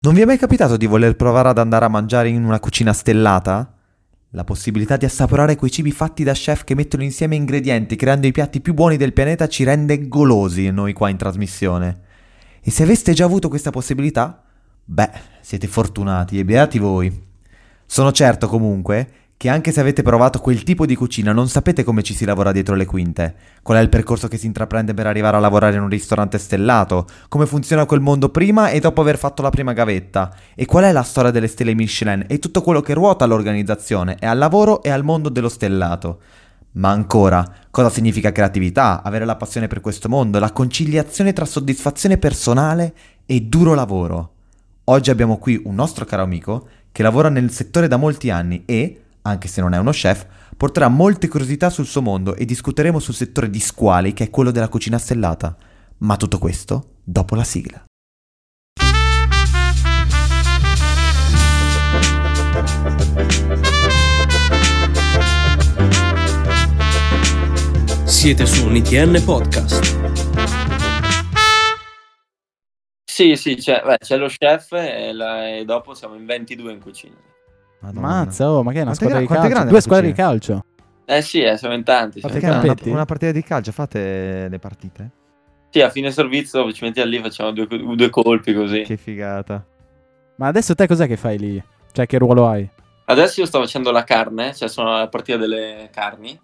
Non vi è mai capitato di voler provare ad andare a mangiare in una cucina stellata? La possibilità di assaporare quei cibi fatti da chef che mettono insieme ingredienti creando i piatti più buoni del pianeta ci rende golosi noi qua in trasmissione. E se aveste già avuto questa possibilità, beh, siete fortunati e beati voi. Sono certo comunque che anche se avete provato quel tipo di cucina non sapete come ci si lavora dietro le quinte, qual è il percorso che si intraprende per arrivare a lavorare in un ristorante stellato, come funziona quel mondo prima e dopo aver fatto la prima gavetta, e qual è la storia delle stelle Michelin e tutto quello che ruota all'organizzazione e al lavoro e al mondo dello stellato. Ma ancora, cosa significa creatività, avere la passione per questo mondo, la conciliazione tra soddisfazione personale e duro lavoro. Oggi abbiamo qui un nostro caro amico che lavora nel settore da molti anni e, anche se non è uno chef, porterà molte curiosità sul suo mondo e discuteremo sul settore di squali che è quello della cucina stellata. Ma tutto questo dopo la sigla. Siete su un ITN Podcast. Sì, sì, c'è, beh, c'è lo chef e, la- e dopo siamo in 22 in cucina. Madonna. Mazza, oh, ma che è una Quanto è squadra gra- di calcio? Due squadre di calcio. Eh sì, eh, siamo in tanti. siamo in tanti. Una, una partita di calcio, fate le partite? Sì, a fine servizio ci mettiamo lì, facciamo due, due colpi così. Che figata. Ma adesso te cos'è che fai lì? Cioè, che ruolo hai? Adesso io sto facendo la carne, cioè sono alla partita delle carni.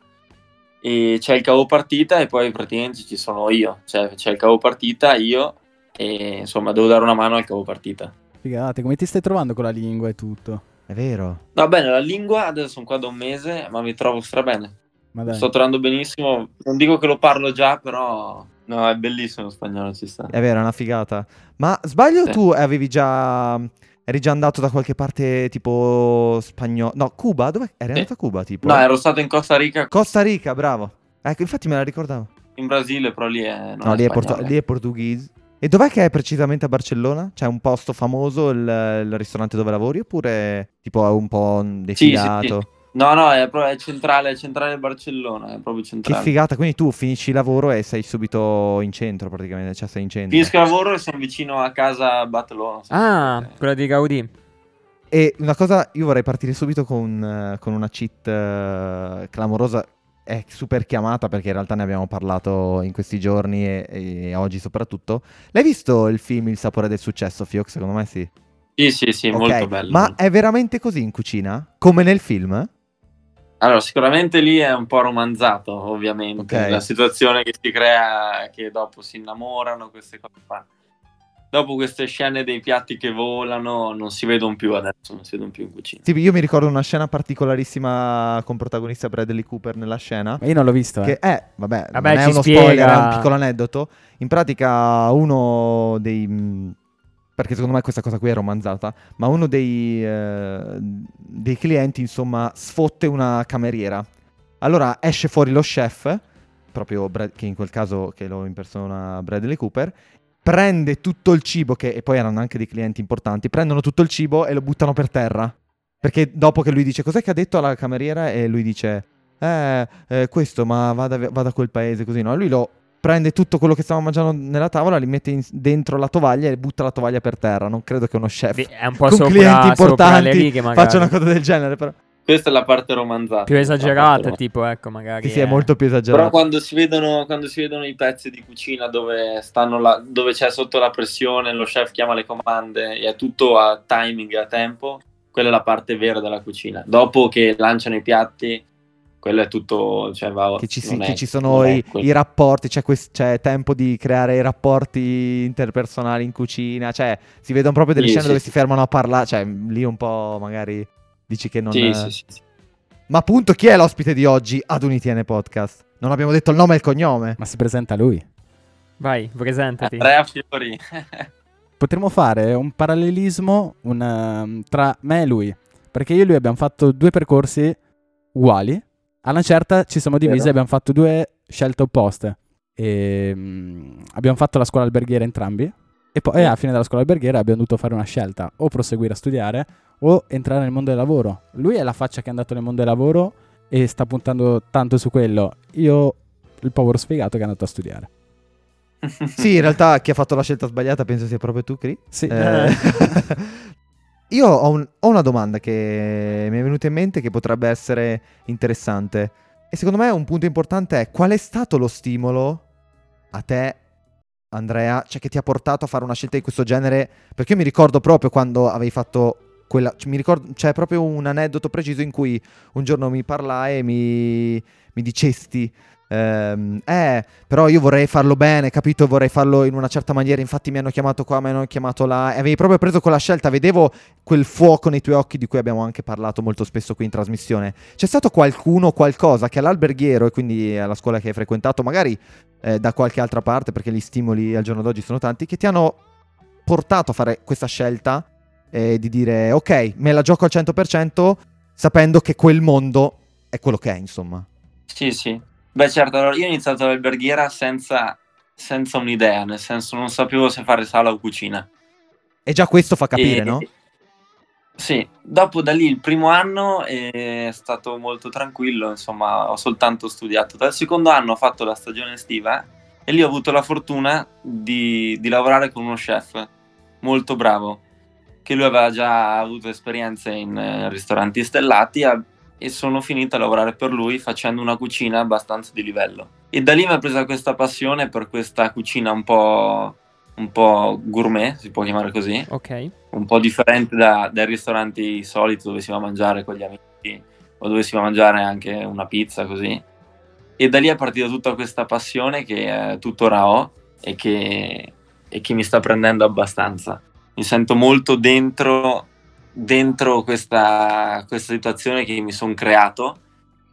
E c'è il cavo partita e poi praticamente ci sono io. Cioè c'è il cavo partita, io e insomma devo dare una mano al cavo partita. Figate, come ti stai trovando con la lingua e tutto? È vero. Va bene, la lingua adesso sono qua da un mese, ma mi trovo strabene. Ma dai. Sto trovando benissimo. Non dico che lo parlo già, però no, è bellissimo lo spagnolo, ci sta. È vero, è una figata. Ma sbaglio Sì. tu avevi già... Eri già andato da qualche parte tipo spagnolo... No, Cuba? Dove eri Sì. andato a Cuba tipo? No, ero stato in Costa Rica, Costa Rica, bravo. Ecco, infatti me la ricordavo. in Brasile, però lì è. non No, lì, è porto- lì è portoghese. E dov'è che è precisamente a Barcellona? C'è un posto famoso, il, il ristorante dove lavori, oppure tipo è un po' defilato? No, no, è, proprio, è centrale, è centrale Barcellona, è proprio Che centrale. figata, quindi tu finisci il lavoro e sei subito in centro praticamente, cioè sei in centro. Finisco il lavoro e sono vicino a casa Battelona. Ah, quella di Gaudì. E una cosa, io vorrei partire subito con, eh, con una cheat eh, clamorosa. È super chiamata perché in realtà ne abbiamo parlato in questi giorni e, e oggi soprattutto. L'hai visto il film Il sapore del successo, Fiox? Secondo me sì. Sì, sì, sì, Ok, molto bello. Ma è veramente così in cucina? Come nel film? Allora, sicuramente lì è un po' romanzato, ovviamente. Ok. La situazione che si crea, che dopo si innamorano, queste cose qua. Dopo queste scene dei piatti che volano, non si vedono più adesso, non si vedono più in cucina. Sì, io mi ricordo una scena particolarissima con protagonista Bradley Cooper nella scena. Ma io non l'ho visto, eh. Che è, vabbè, Vabbè, non è uno spiega- spoiler, è un piccolo aneddoto. In pratica, uno dei. mh, Perché secondo me questa cosa qui è romanzata. Ma uno dei, eh, dei clienti, insomma, sfotte una cameriera. Allora esce fuori lo chef, proprio Brad- che in quel caso che lo impersona Bradley Cooper. Prende tutto il cibo, che e poi erano anche dei clienti importanti. Prendono tutto il cibo e lo buttano per terra. Perché dopo che lui dice cos'è che ha detto alla cameriera, e lui dice eh, eh, questo, ma vada, vada a quel paese così, no? Lui lo prende tutto quello che stava mangiando nella tavola, li mette in- dentro la tovaglia e butta la tovaglia per terra. Non credo che uno chef Di- È un po' con sopra, clienti importanti faccia una cosa del genere, però. Questa è la parte romanzata. Più esagerata, parte tipo, ecco, magari. Sì, sì, è eh. molto più Però esagerato. quando si, vedono, quando si vedono i pezzi di cucina dove, stanno la- dove c'è sotto la pressione, lo chef chiama le comande e è tutto a timing, a tempo, quella è la parte vera della cucina. Dopo che lanciano i piatti, quello è tutto... Cioè, va, Che ci, si- è- che ci sono è i, i rapporti, c'è, quest- c'è tempo di creare i rapporti interpersonali in cucina, cioè si vedono proprio delle Sì, scene sì, dove sì. si fermano a parlare, cioè lì un po' magari dici che non... Sì, sì, sì, sì. Ma appunto chi è l'ospite di oggi ad un ITN Podcast? Non abbiamo detto il nome e il cognome. Ma si presenta lui. Vai, presentati. Andrea Fiori. Potremmo fare un parallelismo un, ehm, tra me e lui. Perché io e lui abbiamo fatto due percorsi uguali. A una certa ci siamo divisi e abbiamo fatto due scelte opposte. E, mm, abbiamo fatto la scuola alberghiera entrambi. E poi alla fine della scuola alberghiera abbiamo dovuto fare una scelta. O proseguire a studiare o entrare nel mondo del lavoro. Lui è la faccia che è andato nel mondo del lavoro e sta puntando tanto su quello. Io il povero sfigato che è andato a studiare. Sì, in realtà chi ha fatto la scelta sbagliata penso sia proprio tu, Cri. Sì. Eh, io ho, un- ho una domanda che mi è venuta in mente che potrebbe essere interessante. E secondo me un punto importante è qual è stato lo stimolo a te, Andrea, cioè che ti ha portato a fare una scelta di questo genere? Perché io mi ricordo proprio quando avevi fatto quella... cioè, mi ricordo, c'è proprio un aneddoto preciso in cui un giorno mi parlai e mi, mi dicesti... ehm, eh, però io vorrei farlo bene, capito? Vorrei farlo in una certa maniera. Infatti, mi hanno chiamato qua, mi hanno chiamato là. E avevi proprio preso quella scelta. Vedevo quel fuoco nei tuoi occhi di cui abbiamo anche parlato molto spesso qui in trasmissione. C'è stato qualcuno, qualcosa che all'alberghiero e quindi alla scuola che hai frequentato, magari eh, da qualche altra parte, perché gli stimoli al giorno d'oggi sono tanti, che ti hanno portato a fare questa scelta eh, di dire ok, me la gioco al 100% sapendo che quel mondo è quello che è, insomma. Sì, sì. Beh, certo, allora io ho iniziato l'alberghiera senza, senza un'idea, nel senso non sapevo se fare sala o cucina. E già questo fa capire, E- no? Sì, dopo da lì il primo anno è stato molto tranquillo, insomma, ho soltanto studiato. Dal secondo anno ho fatto la stagione estiva e lì ho avuto la fortuna di, di lavorare con uno chef molto bravo, che lui aveva già avuto esperienze in eh, ristoranti stellati e sono finito a lavorare per lui facendo una cucina abbastanza di livello. E da lì mi ha presa questa passione per questa cucina un po', un po' gourmet, si può chiamare così Ok. un po' differente da- dai ristoranti soliti dove si va a mangiare con gli amici o dove si va a mangiare anche una pizza così. E da lì è partita tutta questa passione che eh, tuttora ho e che, e che mi sta prendendo abbastanza. Mi sento molto dentro, dentro questa, questa situazione che mi sono creato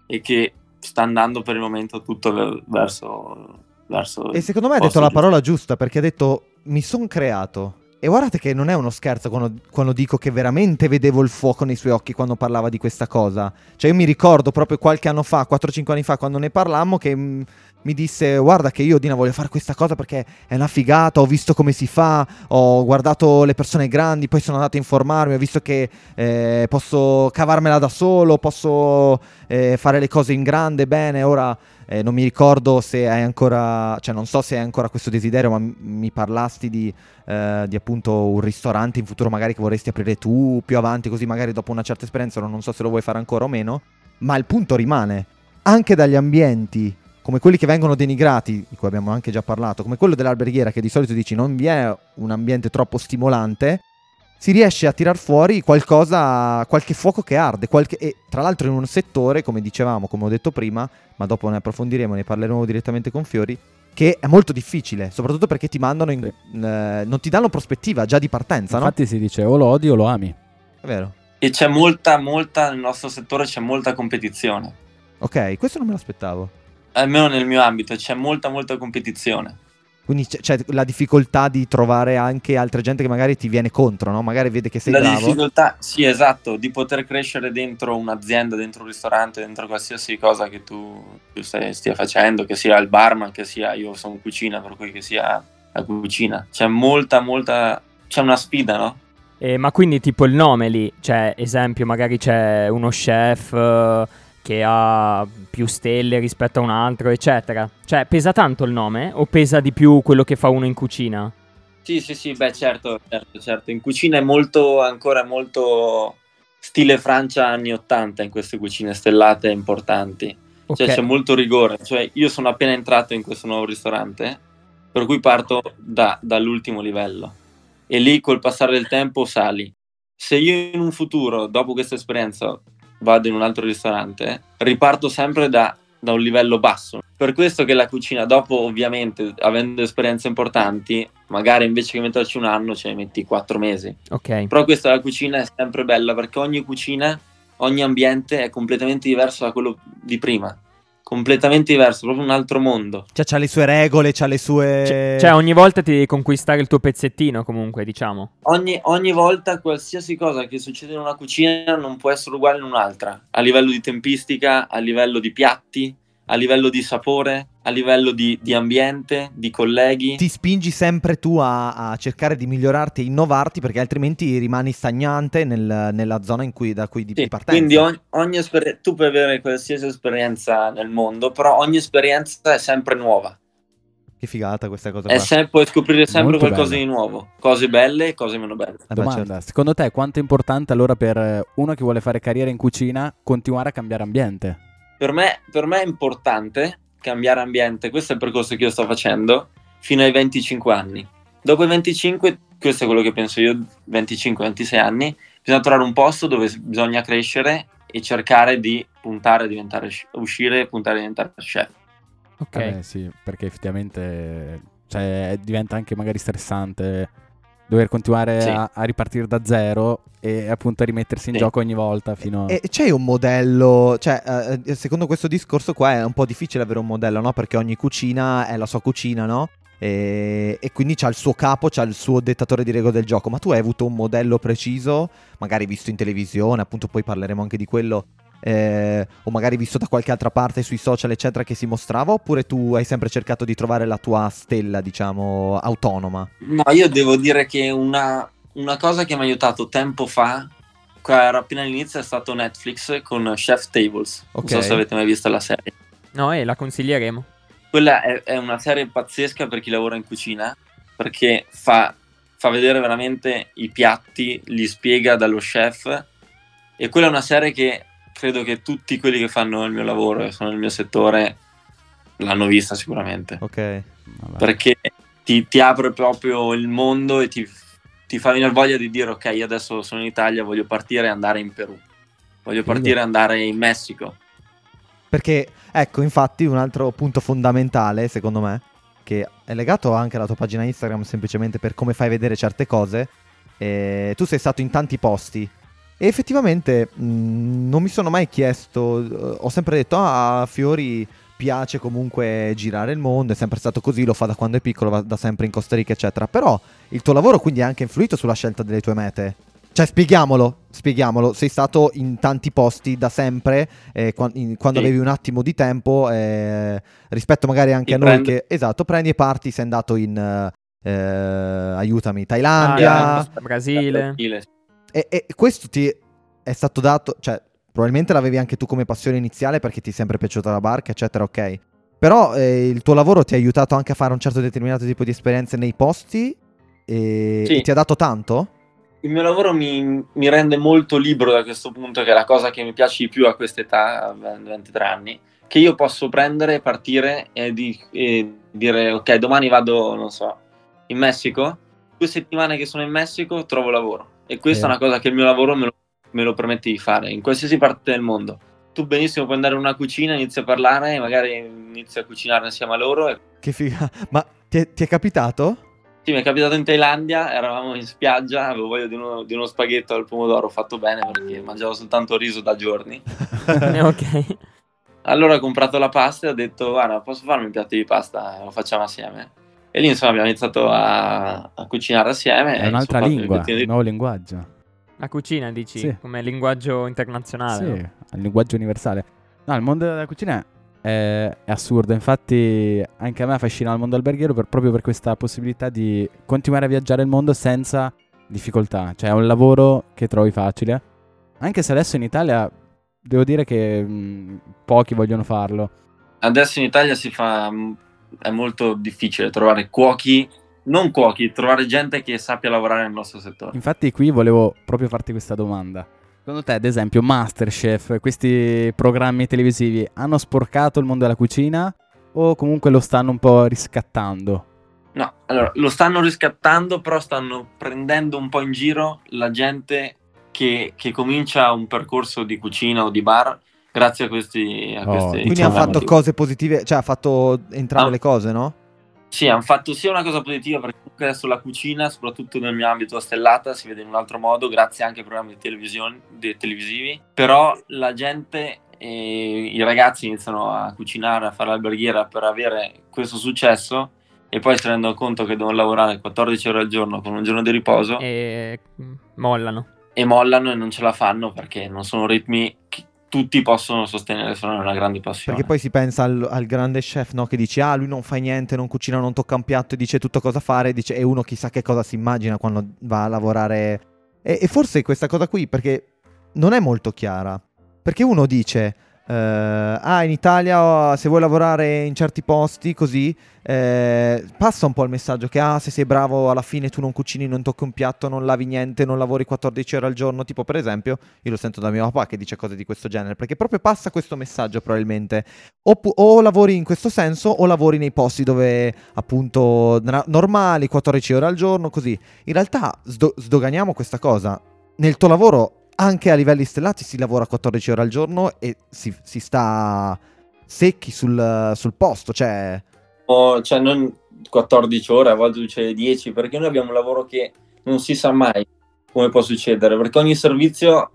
e che sta andando per il momento tutto ver- verso, verso E secondo me ha detto la parola giusta perché ha detto mi son creato. E guardate che non è uno scherzo quando, quando dico che veramente vedevo il fuoco nei suoi occhi quando parlava di questa cosa. Cioè io mi ricordo proprio qualche anno fa, 4-5 anni fa, quando ne parlammo, che mm, mi disse guarda che io Dina voglio fare questa cosa perché è una figata, ho visto come si fa, ho guardato le persone grandi, poi sono andato a informarmi, ho visto che eh, posso cavarmela da solo, posso eh, fare le cose in grande, bene, ora... Eh, non mi ricordo se hai ancora, cioè non so se hai ancora questo desiderio, ma mi parlasti di, eh, di appunto un ristorante in futuro magari che vorresti aprire tu più avanti, così magari dopo una certa esperienza, non so se lo vuoi fare ancora o meno, ma il punto rimane, anche dagli ambienti come quelli che vengono denigrati, di cui abbiamo anche già parlato, come quello dell'alberghiera che di solito dici non vi è un ambiente troppo stimolante, si riesce a tirar fuori qualcosa, qualche fuoco che arde, qualche- e tra l'altro in un settore, come dicevamo, come ho detto prima, ma dopo ne approfondiremo, ne parleremo direttamente con Fiori, che è molto difficile, soprattutto perché ti mandano in, eh, non ti danno prospettiva già di partenza, Infatti si dice o lo odi o lo ami. no? È vero. E c'è molta, molta, nel nostro settore c'è molta competizione. Ok, questo non me l'aspettavo. Almeno nel mio ambito c'è molta molta competizione Quindi c'è, c'è la difficoltà di trovare anche altra gente che magari ti viene contro, no? Magari vede che sei la bravo. difficoltà sì esatto di poter crescere dentro un'azienda dentro un ristorante dentro qualsiasi cosa che tu, tu stai- stia facendo che sia il barman che sia io sono in cucina per cui che sia la cucina c'è molta molta c'è una sfida no? Eh, ma quindi tipo il nome lì, cioè esempio magari c'è uno chef eh, che ha più stelle rispetto a un altro, eccetera. Cioè pesa tanto il nome o pesa di più quello che fa uno in cucina? sì sì sì beh certo certo certo in cucina è molto ancora molto stile Francia anni 80 in queste cucine stellate importanti Ok. Cioè c'è molto rigore, cioè io sono appena entrato in questo nuovo ristorante, per cui parto da- dall'ultimo livello e lì col passare del tempo sali. Se io in un futuro, dopo questa esperienza, vado in un altro ristorante, riparto sempre da, da un livello basso. Per questo che la cucina, dopo ovviamente, avendo esperienze importanti, magari invece che metterci un anno, ce ne metti quattro mesi. Ok. Però questa la cucina è sempre bella perché ogni cucina, ogni ambiente è completamente diverso da quello di prima. Completamente diverso, proprio un altro mondo. Cioè, c'ha le sue regole, c'ha le sue. Cioè, cioè, ogni volta ti devi conquistare il tuo pezzettino comunque, diciamo. Ogni, ogni volta qualsiasi cosa che succede in una cucina non può essere uguale in un'altra. A livello di tempistica, a livello di piatti, a livello di sapore, a livello di, di ambiente, di colleghi. Ti spingi sempre tu a, a cercare di migliorarti e innovarti perché altrimenti rimani stagnante nel- nella zona in cui, da cui di, Sì, di partenza. quindi ogni, ogni esper- tu puoi avere qualsiasi esperienza nel mondo, però ogni esperienza è sempre nuova. Che figata questa cosa È qua. sempre, puoi scoprire sempre Molto qualcosa bello. di nuovo, cose belle e cose meno belle. Eh Domanda, certo. secondo te quanto è importante allora per uno che vuole fare carriera in cucina continuare a cambiare ambiente? Per me, per me è importante cambiare ambiente, questo è il percorso che io sto facendo fino ai 25 anni. Dopo i 25, questo è quello che penso io, 25-26 anni, bisogna trovare un posto dove bisogna crescere e cercare di puntare a diventare, uscire e puntare a diventare chef. Ok. Eh sì, perché effettivamente cioè, diventa anche magari stressante dover continuare Sì. a, a ripartire da zero e appunto a rimettersi in Sì. gioco ogni volta fino E c'è un modello, cioè, eh, secondo questo discorso qua è un po' difficile avere un modello, no? Perché ogni cucina è la sua cucina, no? E, e quindi c'ha il suo capo, c'ha il suo dettatore di regole del gioco. Ma tu hai avuto un modello preciso, magari visto in televisione, appunto poi parleremo anche di quello, eh, o magari visto da qualche altra parte sui social, eccetera, che si mostrava? Oppure tu hai sempre cercato di trovare la tua stella, diciamo, autonoma? No, io devo dire che una, una cosa che mi ha aiutato tempo fa, qua era appena all'inizio, è stato Netflix con Chef Tables. Ok. Non so se avete mai visto la serie. No, e la consiglieremo. Quella è, è una serie pazzesca per chi lavora in cucina, perché fa, fa vedere veramente i piatti, li spiega dallo chef. E quella è una serie che credo che tutti quelli che fanno il mio lavoro e sono nel mio settore l'hanno vista sicuramente. Ok. Vabbè. perché ti, ti apre proprio il mondo e ti, ti fa venire voglia di dire ok, io adesso sono in Italia, voglio partire e andare in Perù, voglio partire e andare in Messico. Perché, ecco, infatti, un altro punto fondamentale, secondo me, che è legato anche alla tua pagina Instagram, semplicemente per come fai vedere certe cose. eh, tu sei stato in tanti posti. E effettivamente mh, non mi sono mai chiesto, eh, ho sempre detto, ah, a Fiori piace comunque girare il mondo, è sempre stato così, lo fa da quando è piccolo, va da sempre in Costa Rica, eccetera. Però il tuo lavoro quindi ha anche influito sulla scelta delle tue mete. Cioè, spieghiamolo, spieghiamolo. Sei stato in tanti posti da sempre, eh, quan- in- quando Sì. avevi un attimo di tempo, eh, rispetto magari anche Ti a noi prendo- che... Esatto, prendi e parti, sei andato in... eh, eh, aiutami, Thailandia. Ah, Brasile. Brasile. E, e questo ti è stato dato, cioè, probabilmente l'avevi anche tu come passione iniziale perché ti è sempre piaciuta la barca, eccetera, ok. Però eh, il tuo lavoro ti ha aiutato anche a fare un certo determinato tipo di esperienze nei posti e, Sì. e ti ha dato tanto? Il mio lavoro mi, mi rende molto libero da questo punto, che è la cosa che mi piace di più a quest'età, a 23 anni, che io posso prendere, partire e, di- e dire ok, domani vado, non so, in Messico, due settimane che sono in Messico trovo lavoro. E questa Sì. è una cosa che il mio lavoro me lo, me lo permette di fare, in qualsiasi parte del mondo. Tu benissimo puoi andare in una cucina, inizi a parlare, magari inizi a cucinare insieme a loro e Che figa. Ma ti è, ti è capitato? Sì, mi è capitato in Thailandia, eravamo in spiaggia, avevo voglia di uno, di uno spaghetto al pomodoro fatto bene perché mangiavo soltanto riso da giorni. Eh, ok. Allora ho comprato la pasta e ho detto, guarda, posso farmi un piatto di pasta? Lo facciamo assieme. E lì insomma abbiamo iniziato a, a cucinare assieme. È un'altra lingua, un di- nuovo linguaggio. La cucina, dici? Sì. Come linguaggio internazionale. Sì, no? il linguaggio universale. No, il mondo della cucina è, è assurdo. Infatti, anche a me affascina il mondo alberghiero per- proprio per questa possibilità di continuare a viaggiare il mondo senza difficoltà. Cioè, è un lavoro che trovi facile. Anche se adesso in Italia devo dire che mh, pochi vogliono farlo. Adesso in Italia si fa, è molto difficile trovare cuochi, non cuochi, trovare gente che sappia lavorare nel nostro settore. Infatti, qui volevo proprio farti questa domanda. Secondo te, ad esempio, Masterchef, questi programmi televisivi hanno sporcato il mondo della cucina o comunque lo stanno un po' riscattando? No, allora lo stanno riscattando, però stanno prendendo un po' in giro la gente che, che comincia un percorso di cucina o di bar grazie a questi. A Oh, questi Quindi Diciamo ha fatto motivi. cose positive, cioè ha fatto entrambe Ah. le cose, no? Sì, hanno fatto sia una cosa positiva perché comunque adesso la cucina, soprattutto nel mio ambito a stellata, si vede in un altro modo grazie anche ai programmi di televisione, di- televisivi. Però la gente e i ragazzi iniziano a cucinare, a fare l'alberghiera per avere questo successo e poi si rendono conto che devono lavorare 14 ore al giorno con un giorno di riposo E mm, mollano. e mollano e non ce la fanno perché non sono ritmi che tutti possono sostenere se non è una grande passione. Perché poi si pensa al, al grande chef, no? Che dice, ah, lui non fa niente, non cucina, non tocca un piatto dice tutto cosa fare, dice, e uno chissà che cosa si immagina quando va a lavorare. E, e forse questa cosa qui, perché non è molto chiara. Perché uno dice, eh, ah, in Italia se vuoi lavorare in certi posti così, eh, passa un po' il messaggio che ah, se sei bravo alla fine tu non cucini, non tocchi un piatto, non lavi niente, non lavori 14 ore al giorno, tipo per esempio, io lo sento da mio papà che dice cose di questo genere, perché proprio passa questo messaggio probabilmente, o, o lavori in questo senso o lavori nei posti dove appunto na- normali, 14 ore al giorno, così. In realtà sdo- sdoganiamo questa cosa. Nel tuo lavoro anche a livelli stellati si lavora 14 ore al giorno e si, si sta secchi sul, sul posto, cioè... O, cioè non 14 ore, a volte succede 10, perché noi abbiamo un lavoro che non si sa mai come può succedere, perché ogni servizio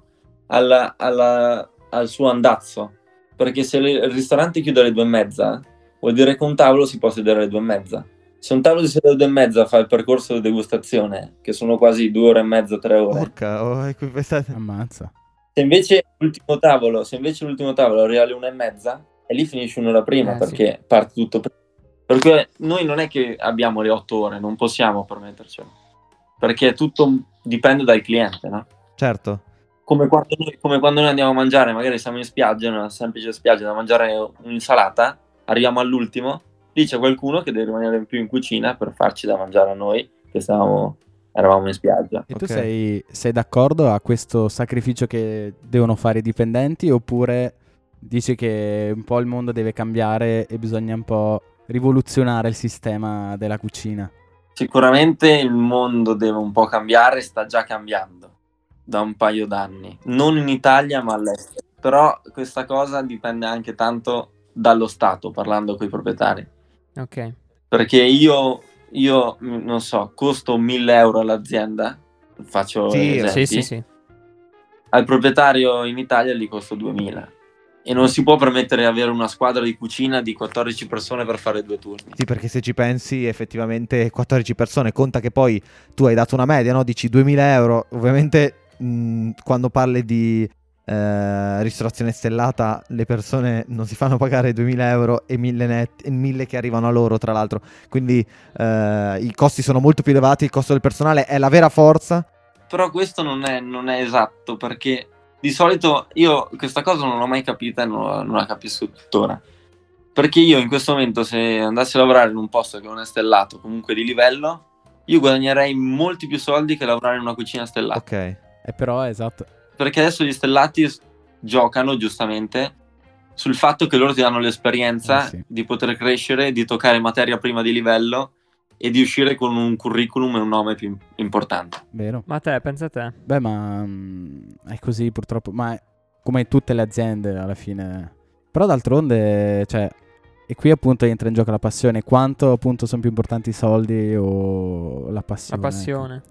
ha la- ha la- ha il suo andazzo, perché se il ristorante chiude alle due e mezza, vuol dire che un tavolo si può sedere alle due e mezza. Se un tavolo siede alle due e mezza fa il percorso di degustazione, che sono quasi due ore e mezza, tre ore, Porca, oh, pensate- Ammazza. se invece l'ultimo tavolo, se invece l'ultimo tavolo arriva alle una e mezza, e lì finisce un'ora prima Eh, perché parte tutto prima. Perché noi non è che abbiamo le otto ore, non possiamo permettercelo. Perché tutto dipende dal cliente, no? certo. Come quando, noi, come quando noi andiamo a mangiare, magari siamo in spiaggia, in una semplice spiaggia da mangiare un'insalata, arriviamo all'ultimo, lì c'è qualcuno che deve rimanere in più in cucina per farci da mangiare a noi, che stavamo, eravamo in spiaggia. E tu Ok. sei, sei d'accordo a questo sacrificio che devono fare i dipendenti oppure dici che un po' il mondo deve cambiare e bisogna un po' rivoluzionare il sistema della cucina? Sicuramente il mondo deve un po' cambiare, sta già cambiando da un paio d'anni, non in Italia ma all'estero. Però questa cosa dipende anche tanto dallo Stato, parlando con i proprietari. Ok. Perché io, io mh, non so, costo 1000 euro all'azienda, faccio Sì, esempi, Sì, sì, sì. al proprietario in Italia gli costo 2000 e non si può permettere di avere una squadra di cucina di 14 persone per fare due turni. Sì, perché se ci pensi, effettivamente 14 persone, conta che poi tu hai dato una media, no? Dici 2000 euro. Ovviamente, mh, quando parli di eh, ristorazione stellata, le persone non si fanno pagare 2000 euro e 1000, net, e 1000 che arrivano a loro, tra l'altro. Quindi eh, i costi sono molto più elevati. Il costo del personale è la vera forza. Però questo non è, non è esatto perché di solito io questa cosa non l'ho mai capita e non, la- non la capisco tuttora. Perché io in questo momento se andassi a lavorare in un posto che non è stellato, comunque di livello, io guadagnerei molti più soldi che lavorare in una cucina stellata. Ok. E però, esatto, Perché adesso gli stellati giocano giustamente sul fatto che loro ti danno l'esperienza Eh sì. di poter crescere, di toccare materia prima di livello e di uscire con un curriculum e un nome più importante. vero? Ma te, pensa a te. Beh, ma mm, è così purtroppo, ma è come in tutte le aziende alla fine. Però d'altronde, cioè, e qui appunto entra in gioco la passione. Quanto appunto sono più importanti i soldi o la La passione? passione.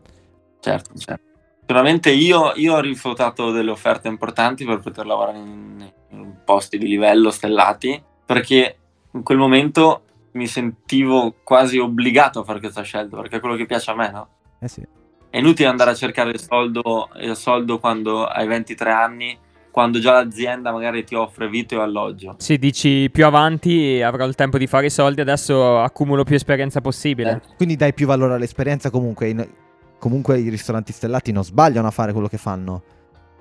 Certo, certo. Sicuramente io, io ho rifiutato delle offerte importanti per poter lavorare in, in posti di livello stellati perché in quel momento mi sentivo quasi obbligato a fare questa scelta perché è quello che piace a me, no? Eh sì. È inutile andare a cercare il soldo, il soldo quando hai 23 anni, quando già l'azienda magari ti offre vitto e alloggio. Sì, dici più avanti avrò il tempo di fare i soldi, adesso accumulo più esperienza possibile. Quindi dai più valore all'esperienza. Comunque, in- comunque i ristoranti stellati non sbagliano a fare quello che fanno,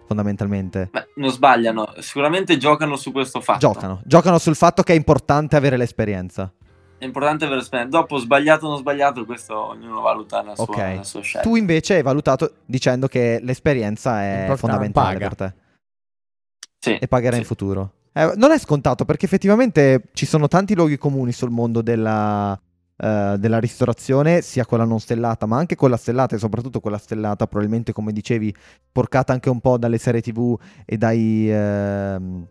fondamentalmente. Beh, non sbagliano, sicuramente giocano su questo fatto. Giocano. Giocano sul fatto che è importante avere l'esperienza. È importante avere esperienza. Dopo, sbagliato o non sbagliato, questo ognuno valuta la sua, Ok. la sua scelta. Tu invece hai valutato dicendo che l'esperienza è Importante. fondamentale Paga. per te Sì, e pagherà sì. in futuro. Eh, non è scontato perché effettivamente ci sono tanti luoghi comuni sul mondo della, eh, della ristorazione, sia quella non stellata, ma anche quella stellata e soprattutto quella stellata, probabilmente come dicevi, porcata anche un po' dalle serie TV e dai... ehm,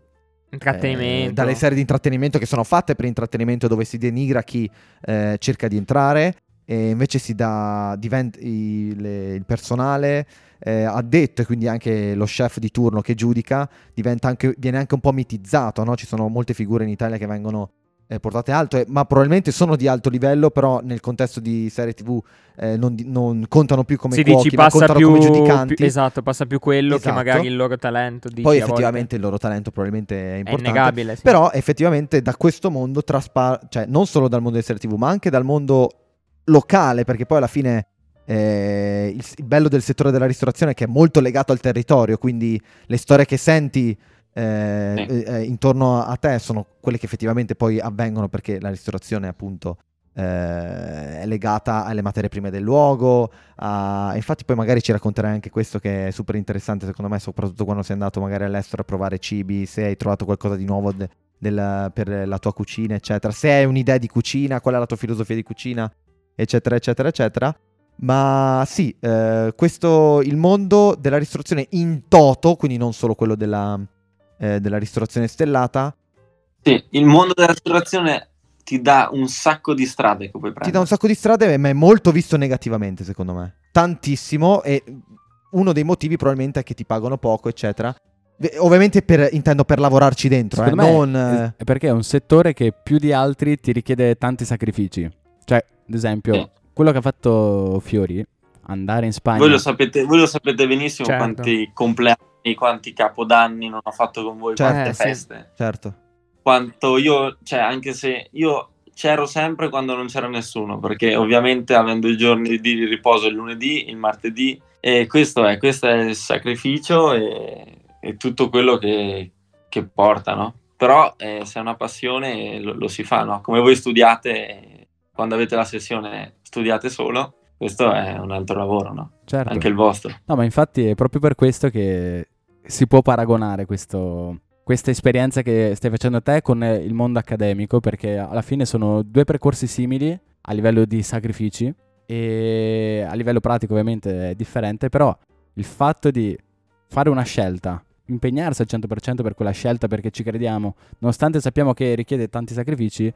Intrattenimento. eh, dalle serie di intrattenimento che sono fatte per intrattenimento dove si denigra chi eh, cerca di entrare e invece si dà divent- i- le- il personale eh, addetto e quindi anche lo chef di turno che giudica diventa anche, viene anche un po' mitizzato, no? ci sono molte figure in Italia che vengono eh, portate alto, e- ma probabilmente sono di alto livello, però nel contesto di serie tv eh, non, non contano più come si cuochi, dici passa contano più, come giudicanti. più- esatto, passa più quello Esatto. che magari il loro talento. Dici, Poi effettivamente il loro talento probabilmente è è importante. innegabile. Sì. Però effettivamente da questo mondo traspare, cioè non solo dal mondo delle serie TV, ma anche dal mondo locale, perché poi alla fine eh, il, il bello del settore della ristorazione è che è molto legato al territorio, quindi le storie che senti eh, Sì. eh, intorno a te sono quelle che effettivamente poi avvengono perché la ristorazione appunto eh, è legata alle materie prime del luogo. a- Infatti poi magari ci racconterai anche questo che è super interessante secondo me, soprattutto quando sei andato magari all'estero a provare cibi, se hai trovato qualcosa di nuovo de- del- per la tua cucina, eccetera. Se hai un'idea di cucina, qual è la tua filosofia di cucina, eccetera, eccetera, eccetera. Ma sì, eh, questo il mondo della ristorazione in toto, quindi non solo quello della, eh, della ristorazione stellata, Sì, il mondo della ristorazione ti dà un sacco di strade che puoi prendere. ti dà un sacco di strade, ma è molto visto negativamente, secondo me. Tantissimo, e uno dei motivi probabilmente è che ti pagano poco, eccetera. Ovviamente per- intendo per lavorarci dentro, eh, non... è- eh, è perché è un settore che più di altri ti richiede tanti sacrifici. Cioè, ad esempio, Sì. quello che ha fatto Fiori, andare in Spagna. Voi lo, sapete, voi lo sapete benissimo Certo. quanti compleanni, quanti capodanni non ho fatto con voi, Certo. quante Eh, sì. feste. certo. Quanto io, cioè, anche se io c'ero sempre quando non c'era nessuno, perché ovviamente avendo i giorni di riposo il lunedì, il martedì, e questo è, questo è il sacrificio e, e tutto quello che, che porta, no? Però eh, se è una passione lo, lo si fa, no? Come voi studiate, quando avete la sessione studiate solo, questo è un altro lavoro, no? Certo. Anche il vostro. No, ma infatti è proprio per questo che si può paragonare questo- questa esperienza che stai facendo te con il mondo accademico, perché alla fine sono due percorsi simili a livello di sacrifici e a livello pratico ovviamente è differente, però il fatto di fare una scelta, impegnarsi al 100% per quella scelta perché ci crediamo, nonostante sappiamo che richiede tanti sacrifici,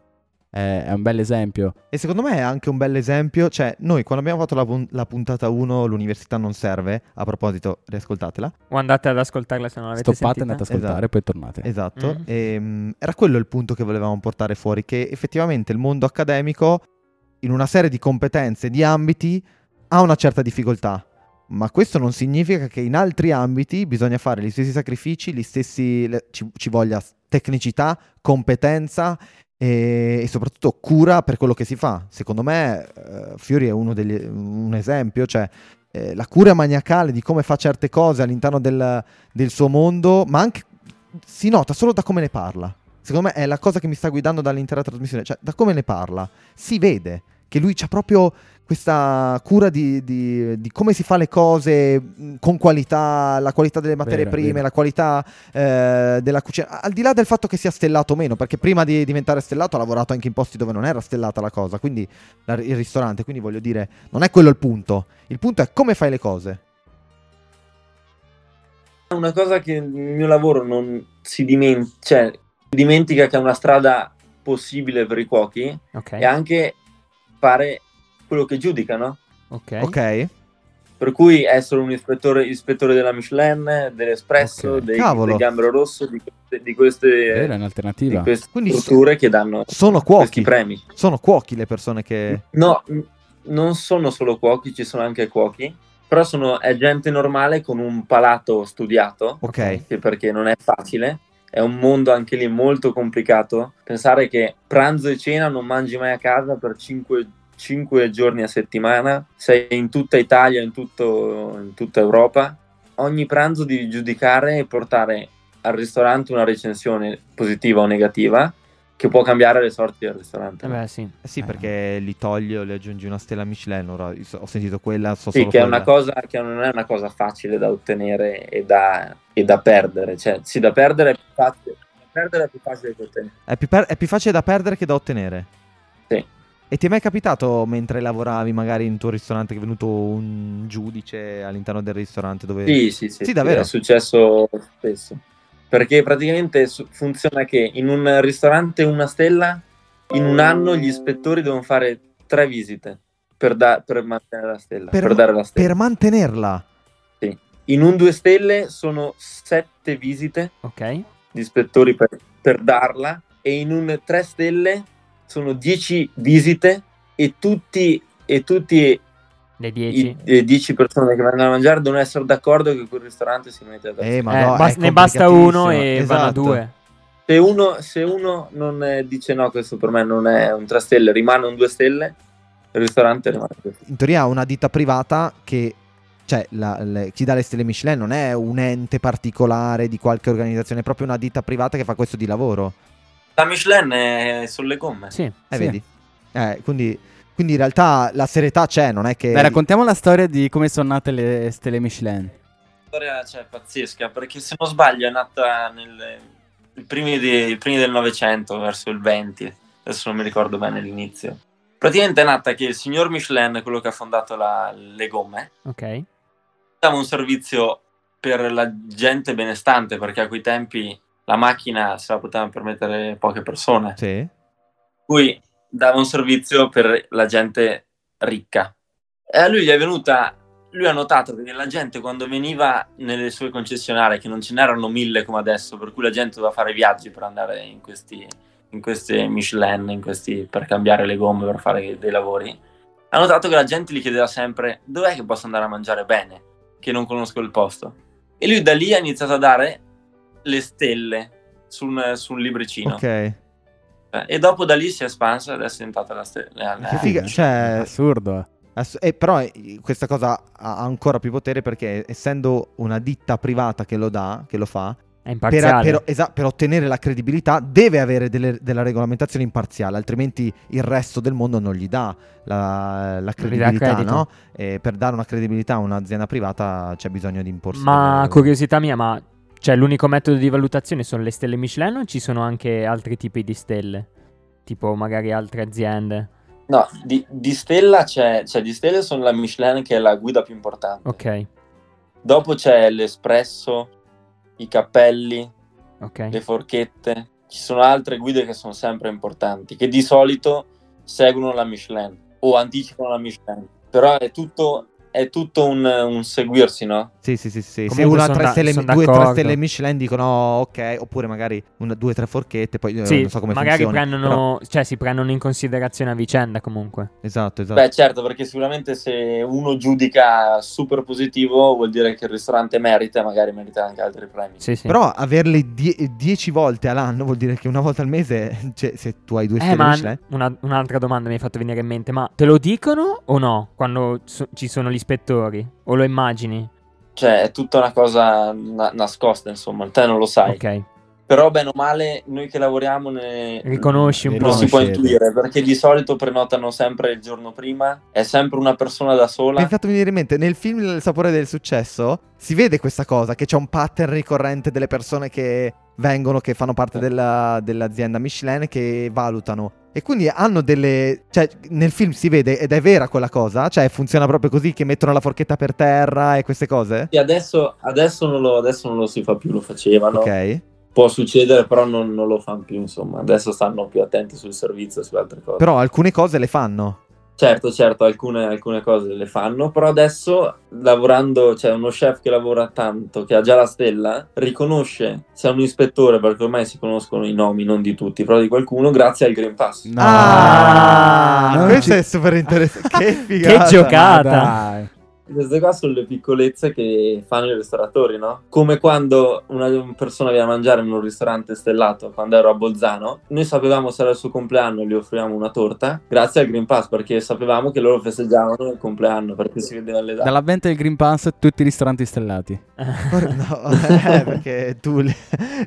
è, è un bel esempio. E secondo me è anche un bel esempio, cioè noi quando abbiamo fatto la, pun- la puntata 1 l'università non serve, a proposito riascoltatela, O andate ad ascoltarla se non l'avete Stoppate, sentita. andate ad ascoltare Esatto. e poi tornate. esatto, Mhm. e, mm, era quello il punto che volevamo portare fuori, che effettivamente il mondo accademico in una serie di competenze, di ambiti, ha una certa difficoltà. Ma questo non significa che in altri ambiti bisogna fare gli stessi sacrifici, gli stessi, le- ci, ci voglia tecnicità, competenza e, e soprattutto cura per quello che si fa. Secondo me eh, Fiori è degli- un esempio, cioè eh, la cura maniacale di come fa certe cose all'interno del, del suo mondo, ma anche si nota solo da come ne parla. Secondo me è la cosa che mi sta guidando dall'intera trasmissione, cioè da come ne parla. Si vede che lui ha proprio questa cura di, di- di come si fa le cose mh, con qualità, la qualità delle materie Vero, prime, vero. la qualità eh, della cucina, al di là del fatto che sia stellato o meno, perché prima di diventare stellato ha lavorato anche in posti dove non era stellata la cosa, quindi la- il ristorante, quindi voglio dire, non è quello il punto, il punto è come fai le cose. Una cosa che il mio lavoro non si dimentica, cioè, dimentica che è una strada possibile per i cuochi Ok. è anche fare quello che giudicano. ok. Ok? Per cui essere un ispettore, ispettore della Michelin, dell'Espresso, Ok. dei, Cavolo. del Gambero Rosso, di queste, di queste, Vero, è di un'alternativa. queste Quindi so- strutture che danno Sono questi cuochi, premi. sono cuochi le persone che... No, non sono solo cuochi, ci sono anche cuochi, però sono, è gente normale con un palato studiato, Ok. che perché non è facile. È un mondo anche lì molto complicato. Pensare che pranzo e cena non mangi mai a casa per 5, giorni a settimana, sei in tutta Italia, in, tutto, in tutta Europa. Ogni pranzo devi giudicare e portare al ristorante una recensione positiva o negativa che può cambiare le sorti del ristorante. Eh beh, sì. Eh sì, Eh. perché li togli o le aggiungi una stella Michelin, ora ho sentito quella, so Sì, solo che è quella. una cosa che non è una cosa facile da ottenere e da, e da perdere. Cioè, sì, da perdere è più facile. Da perdere è più facile che ottenere. È più, per- è più facile da perdere che da ottenere. Sì. E ti è mai capitato mentre lavoravi magari in tuo ristorante che è venuto un giudice all'interno del ristorante dove... Sì, sì, sì, Sì, davvero? È successo spesso. Perché praticamente funziona che in un ristorante una stella, in un anno gli ispettori devono fare tre visite per, da- per mantenere la stella, per, Per- dare la stella. Per mantenerla. In un due stelle sono sette visite Ok. di ispettori per, per darla e in un 3 stelle sono 10 visite e tutti, e tutti Le i 10. le 10 persone che vengono a mangiare devono essere d'accordo che quel ristorante si mette da Eh, ma Eh, no, bas- è ne basta uno e complicatissimo. vanno a Esatto. due. se uno, se uno non eh, dice no questo per me non è un 3 stelle rimane un 2 stelle il ristorante rimane 2 stelle In teoria una ditta privata che cioè la- le- chi dà le stelle Michelin non è un ente particolare di qualche organizzazione, è proprio una ditta privata che fa questo di lavoro. La Michelin è sulle gomme. Sì. Eh, Sì. vedi? Eh, quindi, quindi in realtà la serietà c'è, non è che... Dai, raccontiamo la storia di come sono nate le stelle Michelin. La storia cioè, pazzesca, perché se non sbaglio è nata nel, i, primi di- i primi del Novecento, verso il 20, adesso non mi ricordo bene l'inizio. Praticamente è nata che il signor Michelin, quello che ha fondato la- le gomme, Ok. dava un servizio per la gente benestante, perché a quei tempi la macchina se la potevano permettere poche persone. Sì. cui dava un servizio per la gente ricca. E a lui gli è venuta, lui ha notato che la gente quando veniva nelle sue concessionarie, che non ce n'erano mille come adesso, per cui la gente doveva fare viaggi per andare in questi, in queste Michelin, in questi, per cambiare le gomme, per fare dei lavori, ha notato che la gente gli chiedeva sempre dov'è che posso andare a mangiare bene, che non conosco il posto. E lui da lì ha iniziato a dare le stelle su un, su un libricino. Ok. Eh, E dopo da lì si è espansa e adesso è diventata la stella. Che figa, cioè, Assurdo. ass- eh, però eh, questa cosa ha ancora più potere perché essendo una ditta privata che lo dà, che lo fa, È per, imparziale. per- esa- per ottenere la credibilità deve avere delle- della regolamentazione imparziale, altrimenti il resto del mondo non gli dà la, la dà credibilità, credito. no? E per dare una credibilità a un'azienda privata c'è bisogno di imporsi. Ma curiosità mia, ma cioè l'unico metodo di valutazione sono le stelle Michelin o ci sono anche altri tipi di stelle? Tipo magari altre aziende. No, di, di stella c'è, cioè di stelle sono la Michelin che è la guida più importante. Ok, Dopo c'è l'espresso, i cappelli, ok. le forchette. Ci sono altre guide che sono sempre importanti, che di solito seguono la Michelin o anticipano la Michelin. Però è tutto, è tutto un, un seguirsi, no? Sì, sì, sì, sì. Se una ha tre da- stelle, due o tre stelle Michelin dicono "Oh, ok, oppure magari una, due o tre forchette, poi eh, Sì, non so come magari funziona. prendono, cioè si prendono in considerazione a vicenda comunque. però- Esatto, esatto. Beh, certo, perché sicuramente se uno giudica super positivo vuol dire che il ristorante merita magari merita anche altri premi. Sì, sì. Però averle die- dieci volte all'anno vuol dire che una volta al mese, cioè, se tu hai due Eh, stelle ma Michelin, una- un'altra domanda mi hai fatto venire in mente, ma te lo dicono o no quando so- ci sono gli ispettori? O lo immagini? Cioè, è tutta una cosa na- nascosta, insomma, te non lo sai. Ok. Però, bene o male, noi che lavoriamo ne... Riconosci un Eh, po'. lo si può intuire, perché di solito prenotano sempre il giorno prima, è sempre una persona da mi sola. hai fatto venire in mente, nel film Il sapore del successo si vede questa cosa, che c'è un pattern ricorrente delle persone che vengono, che fanno parte della- dell'azienda Michelin, che valutano. E quindi hanno delle... Cioè, nel film si vede, ed è vera quella cosa? Cioè, funziona proprio così, che mettono la forchetta per terra e queste cose? E adesso, adesso, non lo, adesso non lo si fa più, lo facevano. Ok. Può succedere, però non, non lo fanno più, insomma. Adesso stanno più attenti sul servizio e su altre cose. Però alcune cose le fanno. Certo, certo, alcune, alcune cose le fanno, però adesso lavorando, c'è uno chef che lavora tanto, che ha già la stella, riconosce se è un ispettore, perché ormai si conoscono i nomi, non di tutti, però di qualcuno, grazie al Green Pass. No. Ah, questo ci- è super interessante. che figata. Che giocata. Queste qua sono le piccolezze che fanno i ristoratori, no? Come quando una persona viene a mangiare in un ristorante stellato, quando ero a Bolzano, noi sapevamo se era il suo compleanno e gli offrivamo una torta, grazie al Green Pass, perché sapevamo che loro festeggiavano il compleanno, perché si vedeva le date. Dall'avvento del Green Pass tutti i ristoranti stellati. No, eh, perché tu li,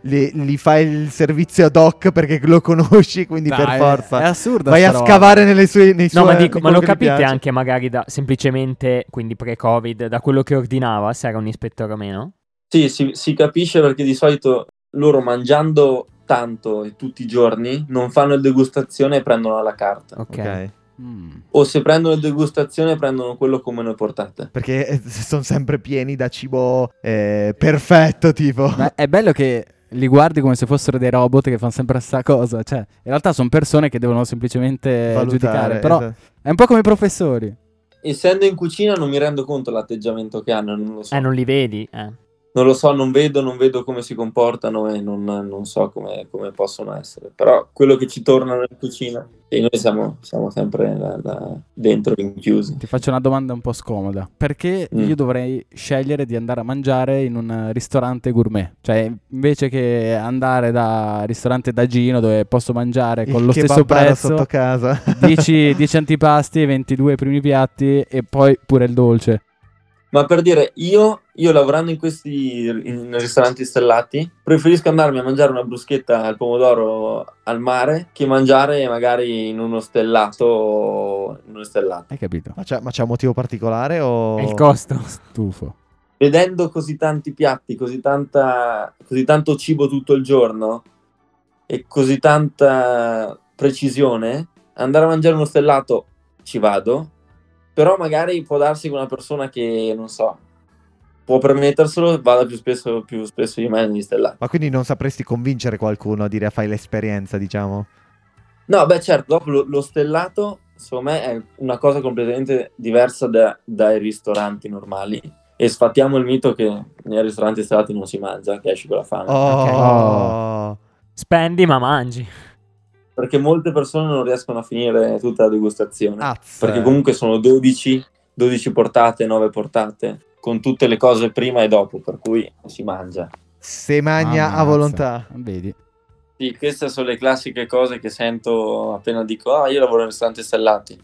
li- li fai il servizio ad hoc perché lo conosci, quindi per Dai, forza. È assurdo. Vai a scavare nelle sue, nei No, suoi ma dico, ma lo capite anche magari da semplicemente, quindi pre-Covid, da quello che ordinava, se era un ispettore o meno? Sì, si, si capisce perché di solito loro mangiando tanto e tutti i giorni non fanno il degustazione e prendono alla carta. Ok. Ok. Mm. O se prendono il degustazione prendono quello come noi portate. Perché eh, sono sempre pieni da cibo eh, perfetto, tipo. Ma è bello che li guardi come se fossero dei robot che fanno sempre la stessa cosa. Cioè, in realtà sono persone che devono semplicemente Valutare, giudicare. Però esatto. è un po' come i professori. Essendo in cucina non mi rendo conto l'atteggiamento che hanno, non lo so. Eh, non li vedi? Eh. Non lo so, non vedo, non vedo come si comportano e non, non so come, come possono essere. Però quello che ci torna in cucina, e noi siamo, siamo sempre là- là dentro rinchiusi. Ti faccio una domanda un po' scomoda. Perché Mm. io dovrei scegliere di andare a mangiare in un ristorante gourmet? Cioè, invece che andare da ristorante da Gino dove posso mangiare con Il lo stesso prezzo, sotto casa. 10, 10 antipasti, 22 primi piatti e poi pure il dolce. Ma per dire, io, io lavorando in questi in ristoranti stellati, preferisco andarmi a mangiare una bruschetta al pomodoro al mare che mangiare magari in uno stellato. In uno stellato. Hai capito? Ma c'è, ma c'è un motivo particolare o... È il costo. Stufo. Vedendo così tanti piatti, così, tanta, così tanto cibo tutto il giorno e così tanta precisione, andare a mangiare uno stellato ci vado, però magari può darsi che una persona che, non so, può permetterselo vada più spesso, più spesso di me negli stellati. Ma quindi non sapresti convincere qualcuno a dire fai l'esperienza, diciamo? No, beh certo, dopo lo, lo stellato secondo me è una cosa completamente diversa da- dai ristoranti normali e sfattiamo il mito che nei ristoranti stellati non si mangia, che esci con la fame. Oh, Spendi ma mangi. Perché molte persone non riescono a finire tutta la degustazione. azz. perché comunque sono 12, 12 portate, 9 portate, con tutte le cose prima e dopo, per cui si mangia. Se magna Ammazza. a volontà. Vedi? Sì, queste sono le classiche cose che sento appena dico, ah, io lavoro in ristoranti stellati.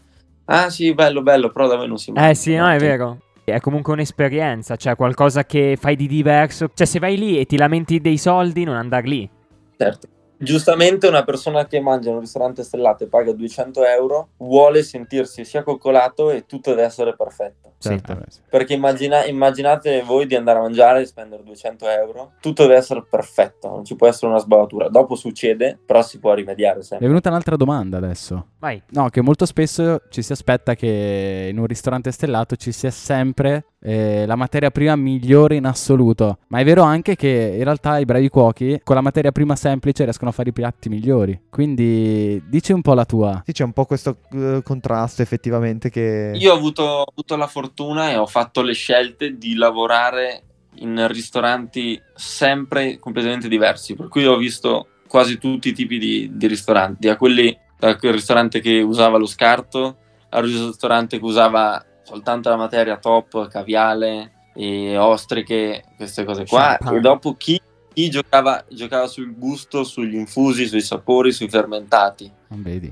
Ah sì, bello, bello, però da me non si mangia. Eh sì, no, è vero. È comunque un'esperienza, cioè qualcosa che fai di diverso. Cioè, se vai lì e ti lamenti dei soldi, non andare lì. Certo. Giustamente una persona che mangia in un ristorante stellato e paga 200 euro vuole sentirsi sia coccolato e tutto deve essere perfetto. Certo. Sì, vabbè, sì. Perché immagina- immaginate voi di andare a mangiare e spendere 200 euro, tutto deve essere perfetto, non ci può essere una sbavatura. Dopo succede, però si può rimediare Mi è sempre. venuta un'altra domanda adesso. Vai. No, che molto spesso ci si aspetta che in un ristorante stellato ci sia sempre eh, la materia prima migliore in assoluto. Ma è vero anche che in realtà i bravi cuochi con la materia prima semplice riescono a fare i piatti migliori. Quindi dici un po' la tua. Sì, c'è un po' questo eh, contrasto effettivamente che... Io ho avuto, ho avuto la fortuna e ho fatto le scelte di lavorare in ristoranti sempre completamente diversi, per cui ho visto quasi tutti i tipi di, di ristoranti, da quelli da quel ristorante che usava lo scarto al ristorante che usava soltanto la materia top, caviale e ostriche, queste cose qua, Champagne. e dopo chi, chi giocava, giocava sul gusto, sugli infusi, sui sapori, sui fermentati. Non vedi?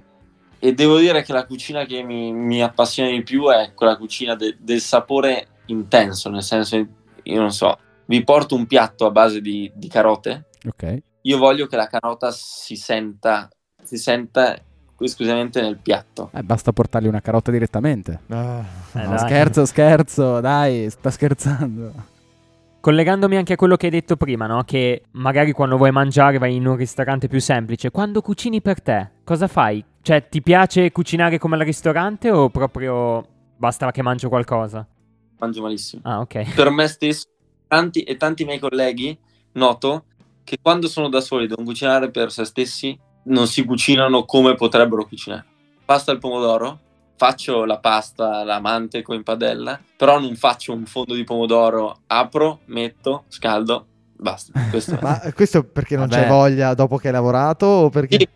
E devo dire che la cucina che mi, mi appassiona di più è quella cucina de- del sapore intenso, nel senso, io non so, vi porto un piatto a base di, di carote, Ok. io voglio che la carota si senta, si senta esclusivamente nel piatto. Eh, basta portargli una carota direttamente. Ah, Eh, No, dai. scherzo, scherzo, dai, sta scherzando. Collegandomi anche a quello che hai detto prima, no? Che magari quando vuoi mangiare vai in un ristorante più semplice. Quando cucini per te, cosa fai? Cioè, ti piace cucinare come al ristorante o proprio basta che mangio qualcosa? Mangio malissimo. Ah, ok. Per me stesso tanti, e tanti miei colleghi noto che quando sono da soli e devono cucinare per se stessi non si cucinano come potrebbero cucinare. Pasta al pomodoro, faccio la pasta, la manteco in padella, però non faccio un fondo di pomodoro, apro, metto, scaldo, basta. Questo è. Ma questo perché non Vabbè. c'hai voglia dopo che hai lavorato o perché... Sì.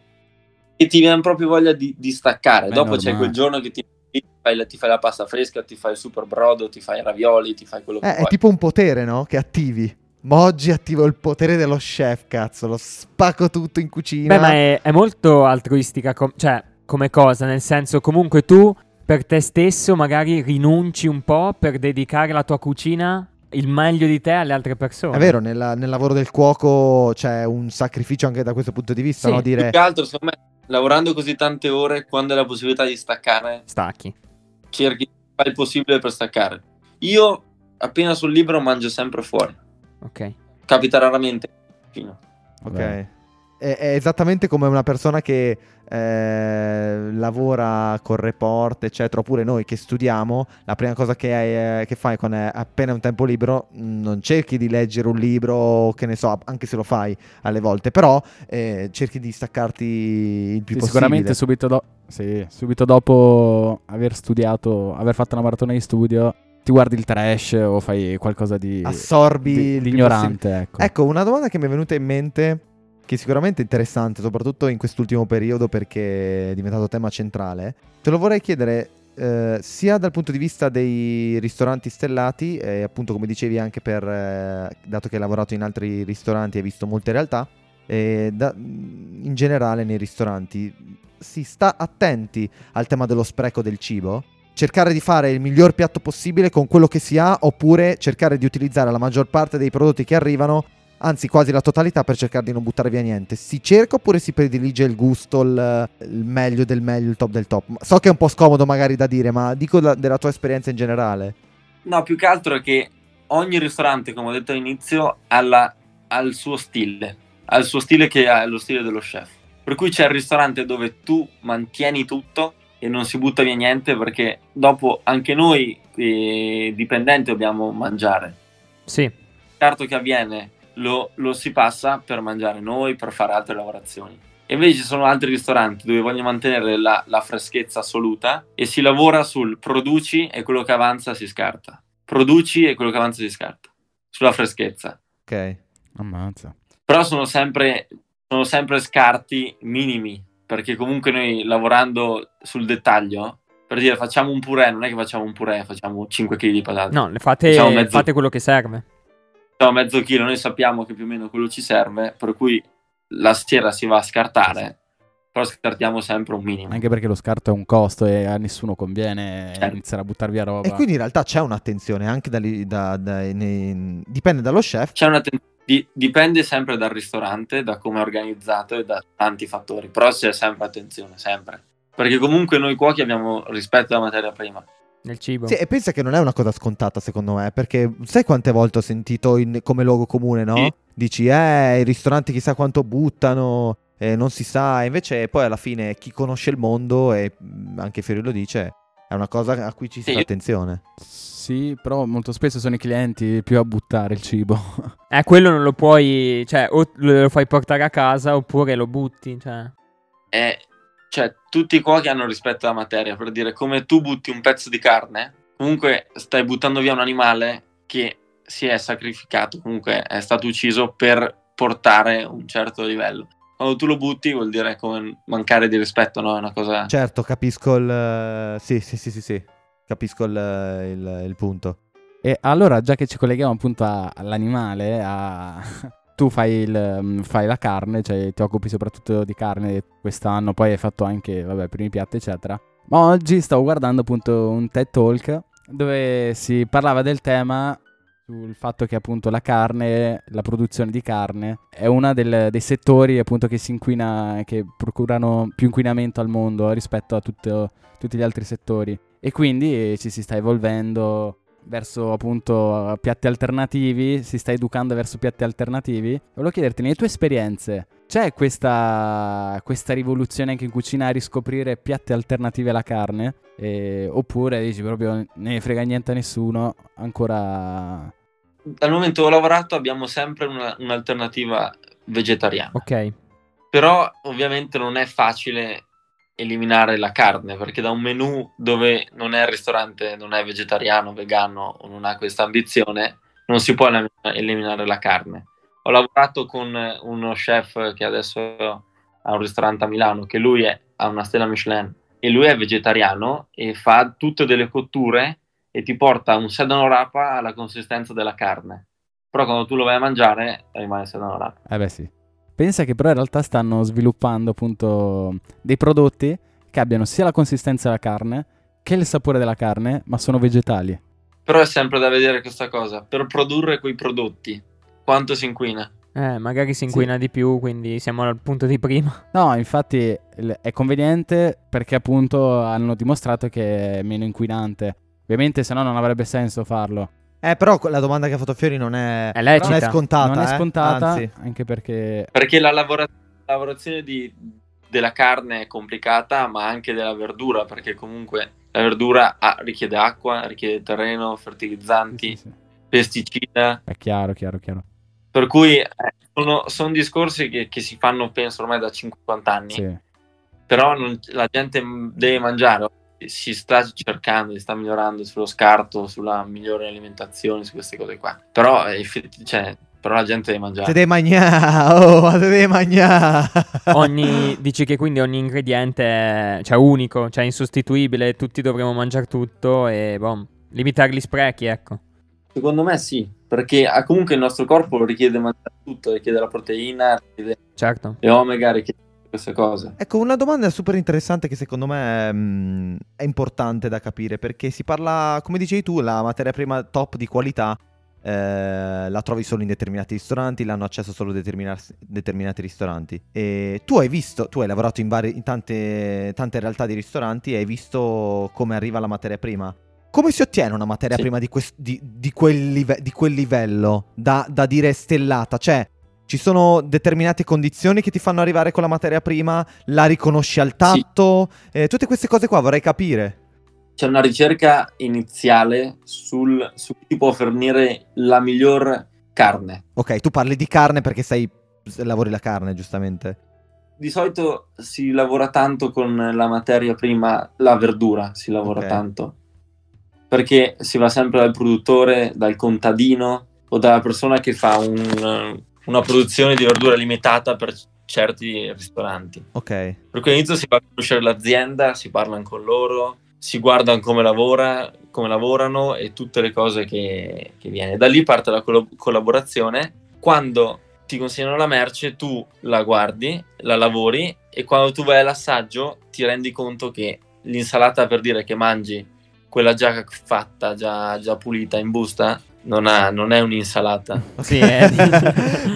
E ti viene proprio voglia di, di staccare. Beh, Dopo c'è normale. quel giorno che ti, ti fai, la, ti fai la pasta fresca, ti fai il super brodo, ti fai i ravioli, ti fai quello che Eh, è vuoi. tipo un potere, no? Che attivi. Ma oggi attivo il potere dello chef, cazzo. Lo spacco tutto in cucina. Beh, ma è, è molto altruistica, com- cioè, come cosa, nel senso, comunque tu per te stesso magari rinunci un po' per dedicare la tua cucina il meglio di te alle altre persone. È vero, nella- nel lavoro del cuoco c'è un sacrificio anche da questo punto di vista, Sì, no? Più Dire... che altro, secondo me, lavorando così tante ore, quando hai la possibilità di staccare, Stacchi. cerchi di fare il possibile per staccare. Io, appena sul libro, mangio sempre fuori. Ok. Capita raramente. Fino. Ok. È, è esattamente come una persona che eh, lavora col report, eccetera, oppure noi che studiamo, la prima cosa che, hai, eh, che fai quando hai appena un tempo libero, non cerchi di leggere un libro, che ne so, anche se lo fai alle volte, però eh, cerchi di staccarti il più Sì, possibile. sicuramente subito, do- sì, subito dopo aver studiato, aver fatto una maratona di studio, ti guardi il trash o fai qualcosa di, Assorbi di- di ignorante. Ecco. Ecco, una domanda che mi è venuta in mente, che sicuramente è interessante, soprattutto in quest'ultimo periodo perché è diventato tema centrale, te lo vorrei chiedere eh, sia dal punto di vista dei ristoranti stellati, e appunto come dicevi anche per, eh, dato che hai lavorato in altri ristoranti e hai visto molte realtà, da- in generale nei ristoranti si sta attenti al tema dello spreco del cibo? Cercare di fare il miglior piatto possibile con quello che si ha oppure cercare di utilizzare la maggior parte dei prodotti che arrivano, anzi quasi la totalità per cercare di non buttare via niente. Si cerca oppure si predilige il gusto, il, il meglio del meglio, il top del top? So che è un po' scomodo magari da dire, ma dico la, della tua esperienza in generale. No, più che altro è che ogni ristorante, come ho detto all'inizio, ha, la, ha il suo stile, ha il suo stile che è lo stile dello chef. Per cui c'è il ristorante dove tu mantieni tutto e non si butta via niente perché dopo anche noi eh, dipendenti dobbiamo mangiare. Sì. Il carto che avviene lo, lo, si passa per mangiare noi, per fare altre lavorazioni. E invece ci sono altri ristoranti dove vogliono mantenere la, la freschezza assoluta e si lavora sul produci e quello che avanza si scarta. Produci e quello che avanza si scarta. Sulla freschezza. Ok. Ammazza. Però sono sempre, sono sempre scarti minimi perché comunque noi lavorando sul dettaglio, per dire facciamo un purè, non è che facciamo un purè, facciamo 5 kg di patate. No, fate, mezzo, fate quello che serve. Facciamo mezzo chilo, noi sappiamo che più o meno quello ci serve, per cui la sera si va a scartare, però scartiamo sempre un minimo. Anche perché lo scarto è un costo e a nessuno conviene certo. iniziare a buttare via roba. E quindi in realtà c'è un'attenzione anche da, da, da nei, dipende dallo chef. C'è un'attenzione di, dipende sempre dal ristorante, da come è organizzato e da tanti fattori, però c'è sempre attenzione, sempre. Perché comunque noi cuochi abbiamo rispetto della materia prima. Nel cibo. Sì, e pensa che non è una cosa scontata secondo me, perché sai quante volte ho sentito in, come luogo comune, no? Sì. Dici, eh, i ristoranti chissà quanto buttano, eh, non si sa, invece poi alla fine chi conosce il mondo, e anche Fiori lo dice, è una cosa a cui ci si sì. fa attenzione. Sì, però molto spesso sono i clienti più a buttare il cibo. Eh, quello non lo puoi, cioè, o lo fai portare a casa oppure lo butti, cioè. Eh, cioè, tutti i cuochi hanno rispetto alla materia, per dire, come tu butti un pezzo di carne, comunque stai buttando via un animale che si è sacrificato, comunque è stato ucciso per portare un certo livello. Quando tu lo butti vuol dire come mancare di rispetto, no? È una cosa... Certo, capisco il... Sì, sì, sì, sì, sì capisco il, il, il punto. E allora, già che ci colleghiamo appunto all'animale, a... tu fai, il, mm, fai, la carne, cioè ti occupi soprattutto di carne quest'anno, poi hai fatto anche, vabbè, primi piatti, eccetera. Ma oggi stavo guardando appunto un TED Talk dove si parlava del tema sul fatto che appunto la carne, la produzione di carne è uno dei settori appunto che si inquina, che procurano più inquinamento al mondo rispetto a tutto, tutti gli altri settori. E quindi ci si sta evolvendo verso appunto piatti alternativi, si sta educando verso piatti alternativi. Volevo chiederti, nelle tue esperienze, c'è questa, questa rivoluzione anche in cucina a riscoprire piatti alternativi alla carne? E, oppure dici proprio ne ne frega niente a nessuno, ancora... Dal momento che ho lavorato abbiamo sempre una, un'alternativa vegetariana. Ok. Però ovviamente non è facile eliminare la carne, perché da un menù dove non è il ristorante, non è vegetariano, vegano o non ha questa ambizione, non si può eliminare la carne. Ho lavorato con uno chef che adesso ha un ristorante a Milano, che lui è, ha una stella Michelin e lui è vegetariano e fa tutte delle cotture e ti porta un sedano rapa alla consistenza della carne. Però quando tu lo vai a mangiare rimane sedano rapa. Eh beh sì. Pensa che però in realtà stanno sviluppando appunto dei prodotti che abbiano sia la consistenza della carne che il sapore della carne, ma sono vegetali. Però è sempre da vedere questa cosa. Per produrre quei prodotti, quanto si inquina? Eh, magari si inquina sì. di più, quindi siamo al punto di prima. No, infatti è conveniente perché appunto hanno dimostrato che è meno inquinante. Ovviamente se no non avrebbe senso farlo. Eh, però la domanda che ha fatto Fiori non è, è, non è scontata. Non è eh? scontata, Anzi. anche perché... Perché la lavora- lavorazione di, della carne è complicata, ma anche della verdura, perché comunque la verdura ha, richiede acqua, richiede terreno, fertilizzanti, sì, sì, sì. pesticida. È chiaro, chiaro, chiaro. Per cui eh, sono, sono, discorsi che, che, si fanno, penso, ormai da 50 anni. Però non, la gente deve mangiare si sta cercando, si sta migliorando sullo scarto, sulla migliore alimentazione, su queste cose qua. Però, cioè, però la gente deve mangiare. Se deve mangiare, oh, se deve mangiare. Ogni, dici che quindi ogni ingrediente è cioè, unico, cioè insostituibile, tutti dovremo mangiare tutto e boh, limitare gli sprechi, ecco. Secondo me sì, perché ah, comunque il nostro corpo lo richiede mangiare tutto, richiede la proteina, richiede certo. le omega, richiede queste cose. Ecco, una domanda super interessante che secondo me mh, è importante da capire perché si parla, come dicevi tu, la materia prima top di qualità eh, la trovi solo in determinati ristoranti, l'hanno accesso solo determina- determinati ristoranti. E tu hai visto, tu hai lavorato in, vari, in tante, tante realtà di ristoranti e hai visto come arriva la materia prima. Come si ottiene una materia Sì. prima di, quest- di- di quel live- di quel livello da, da dire stellata? Cioè, ci sono determinate condizioni che ti fanno arrivare con la materia prima, la riconosci al tatto, eh, tutte queste cose qua vorrei capire. C'è una ricerca iniziale sul, su chi può fornire la miglior carne. Ok, tu parli di carne perché sei lavori la carne, giustamente. Di solito si lavora tanto con la materia prima, la verdura si lavora Ok. tanto, perché si va sempre dal produttore, dal contadino o dalla persona che fa un- una produzione di verdura limitata per certi ristoranti. Ok. Per cui all'inizio si va a conoscere l'azienda, si parlano con loro, si guardano come lavora, come lavorano e tutte le cose che, che viene. Da lì parte la collo- collaborazione. Quando ti consegnano la merce, tu la guardi, la lavori e quando tu vai all'assaggio ti rendi conto che l'insalata per dire che mangi quella già fatta, già, già pulita in busta, non, ha- non è un'insalata. Sì, eh.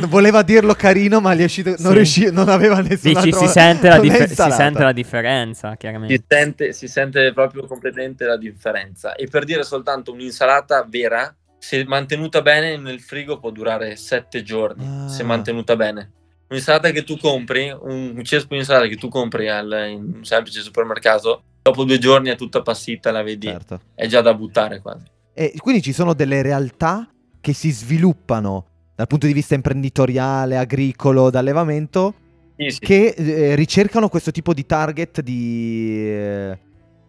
Voleva dirlo carino, ma gli è uscito, non, Sì. riuscì, non aveva nessun Dici, altro- si sente, la è differ- si sente la differenza, chiaramente. si sente, si sente proprio completamente la differenza. E per dire soltanto un'insalata vera, se mantenuta bene nel frigo può durare sette giorni, Ah. se mantenuta bene. Un'insalata che tu compri, un cespo di insalata che tu compri al, in un semplice supermercato, dopo due giorni è tutta appassita, la vedi, Certo. è già da buttare quasi. E quindi ci sono delle realtà che si sviluppano dal punto di vista imprenditoriale, agricolo, d'allevamento, Sì, sì. che eh, ricercano questo tipo di target di... eh,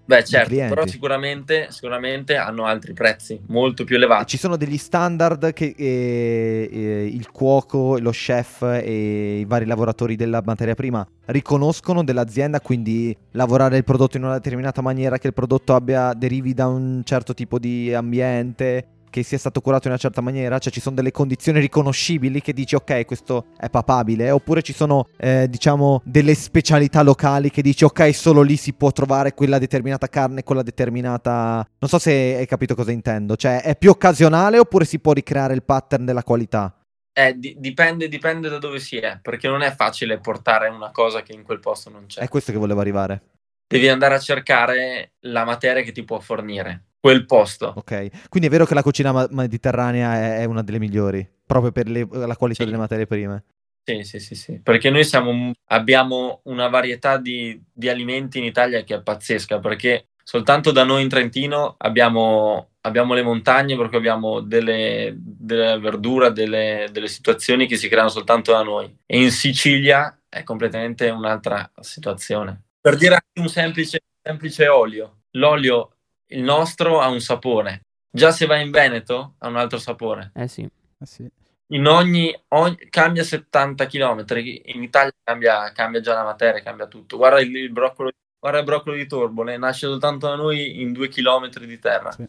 Beh, certo, però sicuramente, sicuramente hanno altri prezzi molto più elevati. Ci sono degli standard che eh, eh, il cuoco, lo chef e i vari lavoratori della materia prima riconoscono dell'azienda, quindi lavorare il prodotto in una determinata maniera, che il prodotto abbia, derivi da un certo tipo di ambiente, che sia stato curato in una certa maniera, cioè ci sono delle condizioni riconoscibili che dici ok questo è papabile, oppure ci sono eh, diciamo delle specialità locali che dici ok solo lì si può trovare quella determinata carne, quella determinata... Non so se hai capito cosa intendo, cioè è più occasionale oppure si può ricreare il pattern della qualità? Eh, di- dipende, dipende da dove si è, perché non è facile portare una cosa che in quel posto non c'è. È questo che volevo arrivare, devi andare a cercare la materia che ti può fornire quel posto. ok? Quindi è vero che la cucina mediterranea è, è una delle migliori, proprio per le- la qualità Sì. delle materie prime. Sì, sì, sì, sì. Perché noi siamo, abbiamo una varietà di, di alimenti in Italia che è pazzesca, perché soltanto da noi in Trentino abbiamo, abbiamo le montagne, perché abbiamo delle, delle verdura, delle, delle situazioni che si creano soltanto da noi. E in Sicilia è completamente un'altra situazione. Per dire anche un semplice, semplice olio. L'olio, il nostro, ha un sapore. Già se vai in Veneto ha un altro sapore Eh sì. Eh sì. in ogni, ogni- cambia 70 km in Italia cambia, cambia già la materia cambia tutto guarda il, il broccolo guarda il broccolo di Torbole nasce soltanto da noi in due chilometri di terra Sì.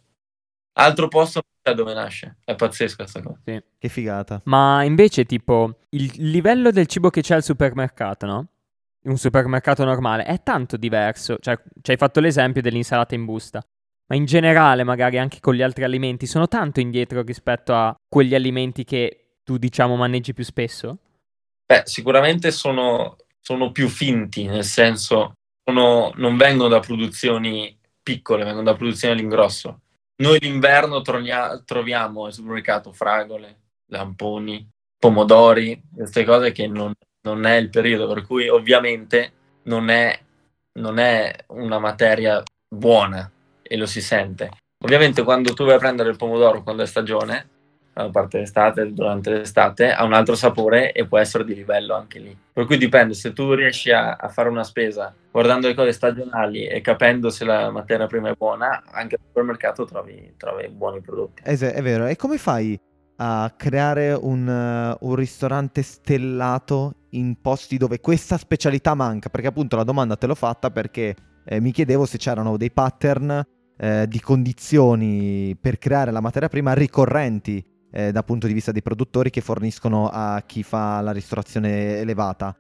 altro posto non c'è dove nasce è pazzesca questa cosa Che figata. Ma invece, tipo, il livello del cibo che c'è al supermercato, no? Un supermercato normale è tanto diverso. Cioè, ci hai fatto l'esempio dell'insalata in busta. Ma in generale, magari anche con gli altri alimenti, sono tanto indietro rispetto a quegli alimenti che tu, diciamo, maneggi più spesso? Beh, sicuramente sono, sono più finti nel senso sono- non vengono da produzioni piccole vengono da produzioni all'ingrosso noi l'inverno tronia- troviamo al supermercato fragole lamponi pomodori queste cose che non, non è il periodo per cui ovviamente non è, non è una materia buona e lo si sente ovviamente quando tu vai a prendere il pomodoro quando è stagione a parte l'estate, durante l'estate, ha un altro sapore e può essere di livello anche lì. Per cui dipende, se tu riesci a, a fare una spesa guardando le cose stagionali e capendo se la materia prima è buona, anche al supermercato trovi, trovi buoni prodotti. Es- è vero. E come fai a creare un, eh, un ristorante stellato in posti dove questa specialità manca? Perché appunto la domanda te l'ho fatta perché eh, mi chiedevo se c'erano dei pattern eh, di condizioni per creare la materia prima ricorrenti eh, dal punto di vista dei produttori che forniscono a chi fa la ristorazione elevata.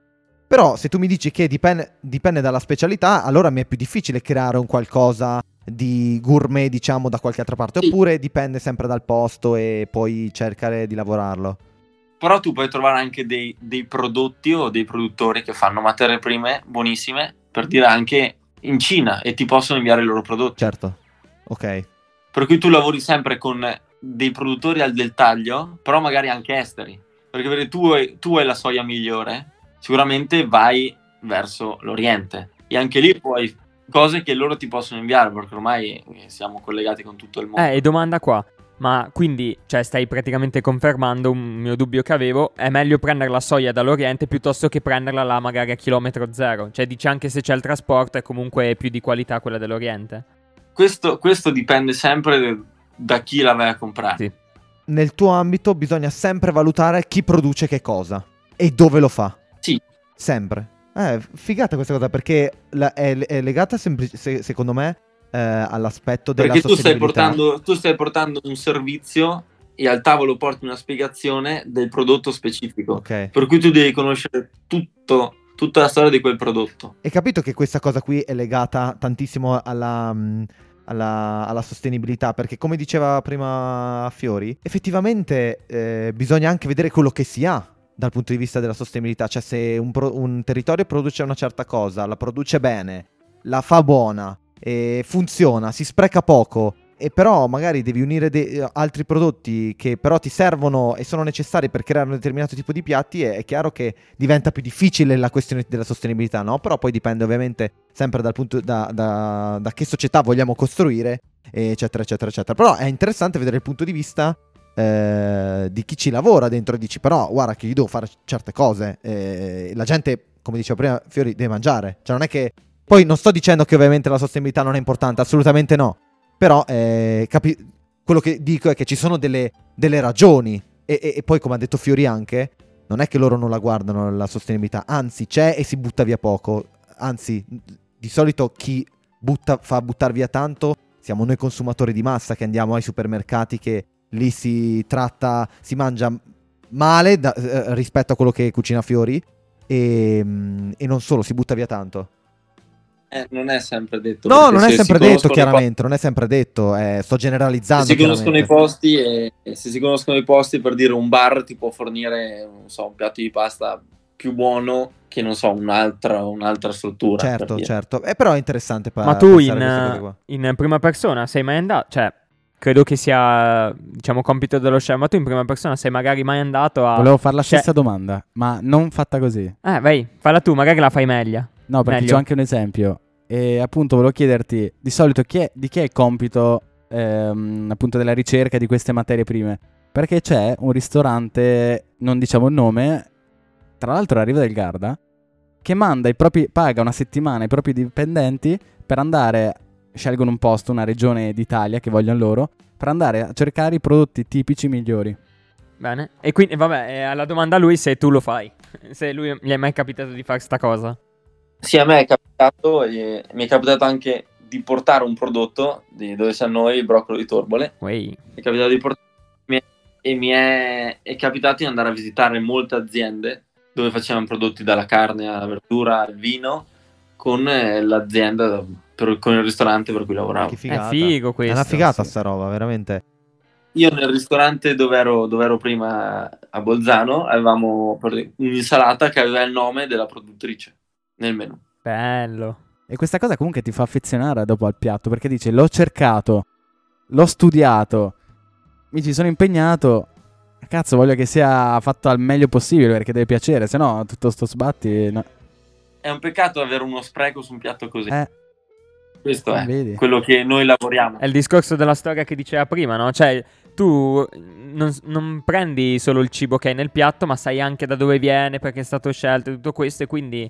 Però se tu mi dici che dipende, dipende dalla specialità, allora mi è più difficile creare un qualcosa di gourmet, diciamo, da qualche altra parte. Sì. Oppure dipende sempre dal posto e poi cercare di lavorarlo. Però tu puoi trovare anche dei, dei prodotti o dei produttori che fanno materie prime buonissime, per dire anche in Cina, e ti possono inviare i loro prodotti. Certo. Ok. Per cui tu lavori sempre con dei produttori al del taglio, però magari anche esteri. Perché vedi, tu hai, tu hai la soia migliore, sicuramente vai verso l'Oriente. E anche lì puoi cose che loro ti possono inviare, perché ormai siamo collegati con tutto il mondo. Eh, e domanda qua. Ma quindi, cioè, stai praticamente confermando un mio dubbio che avevo. È meglio prendere la soia dall'Oriente piuttosto che prenderla là magari a chilometro zero. Cioè, dici anche se c'è il trasporto è comunque più di qualità quella dell'Oriente. Questo, questo dipende sempre da chi la vai a comprare. Sì. Nel tuo ambito bisogna sempre valutare chi produce che cosa e dove lo fa. Sì. Sempre. Eh, figata questa cosa perché la- è, è legata semplice- se- secondo me eh, all'aspetto della Perché tu stai, portando, tu stai portando un servizio e al tavolo porti una spiegazione del prodotto specifico. Ok. Per cui tu devi conoscere tutto, tutta la storia di quel prodotto. Hai capito che questa cosa qui è legata tantissimo alla, mh, alla, alla sostenibilità? Perché come diceva prima Fiori, effettivamente eh, bisogna anche vedere quello che si ha dal punto di vista della sostenibilità. Cioè se un, pro- un territorio produce una certa cosa, la produce bene, la fa buona, e funziona, si spreca poco. E però magari devi unire de- altri prodotti che però ti servono e sono necessari per creare un determinato tipo di piatti, è, è chiaro che diventa più difficile la questione della sostenibilità, no? Però poi dipende ovviamente sempre dal punto da, da- da che società vogliamo costruire, eccetera, eccetera, eccetera. Però è interessante vedere il punto di vista eh, di chi ci lavora dentro e dici, però guarda che io devo fare certe cose. eh, la gente, come dicevo prima, Fiori, deve mangiare. Cioè non è che... Poi non sto dicendo che ovviamente la sostenibilità non è importante, assolutamente no. Però eh, capi- quello che dico è che ci sono delle, delle ragioni. E, e- e poi, come ha detto Fiori anche, non è che loro non la guardano la sostenibilità, anzi c'è e si butta via poco. Anzi, di solito chi butta, fa buttare via tanto siamo noi consumatori di massa che andiamo ai supermercati che lì si tratta, si mangia male da- eh, rispetto a quello che cucina Fiori e, mm, e non solo, si butta via tanto. Eh, non è sempre detto. No, non è sempre detto chiaramente, non è sempre detto, eh, sto generalizzando. Se si conoscono i posti e, e se si conoscono i posti per dire un bar ti può fornire, non so, un piatto di pasta più buono che non so, un'altra, un'altra struttura. per Certo, dire. certo. Eh, però è interessante pa- Ma tu in, in prima persona sei mai andato? Cioè, credo che sia, diciamo, compito dello chef. Ma tu in prima persona sei magari mai andato a... Volevo fare la Cioè- stessa domanda, ma non fatta così. Eh, vai, falla tu, magari la fai meglio. No, perché Meglio. c'ho anche un esempio. E appunto volevo chiederti, di solito chi è, di chi è il compito ehm, appunto della ricerca di queste materie prime? Perché c'è un ristorante, non diciamo il nome, tra l'altro arriva del Garda, che manda i propri, paga una settimana i propri dipendenti per andare, scelgono un posto, una regione d'Italia che vogliono loro, per andare a cercare i prodotti tipici migliori. Bene. E quindi, vabbè, eh, alla domanda a lui se tu lo fai. Se lui gli è mai capitato di fare sta cosa. Sì, a me è capitato e mi è capitato anche di portare un prodotto di dove siamo noi, il broccolo di Torbole. Mi è capitato di portare e mi è, è capitato di andare a visitare molte aziende dove facevano prodotti dalla carne alla verdura al vino con eh, l'azienda, per- con il ristorante per cui lavoravo. Che figata. È figo questo. È una figata sì. sta roba, veramente. Io nel ristorante dove ero, dove ero prima a Bolzano avevamo un'insalata che aveva il nome della produttrice nel menù. Bello. E questa cosa comunque ti fa affezionare dopo al piatto, perché dici l'ho cercato, l'ho studiato, mi ci sono impegnato, cazzo voglio che sia fatto al meglio possibile perché deve piacere, se no tutto sto sbatti... no. È un peccato avere uno spreco su un piatto così. Eh, Questo è vedi? quello che noi lavoriamo. È il discorso della storia che diceva prima, no? Cioè, tu non, non prendi solo il cibo che hai nel piatto, ma sai anche da dove viene, perché è stato scelto e tutto questo, e quindi,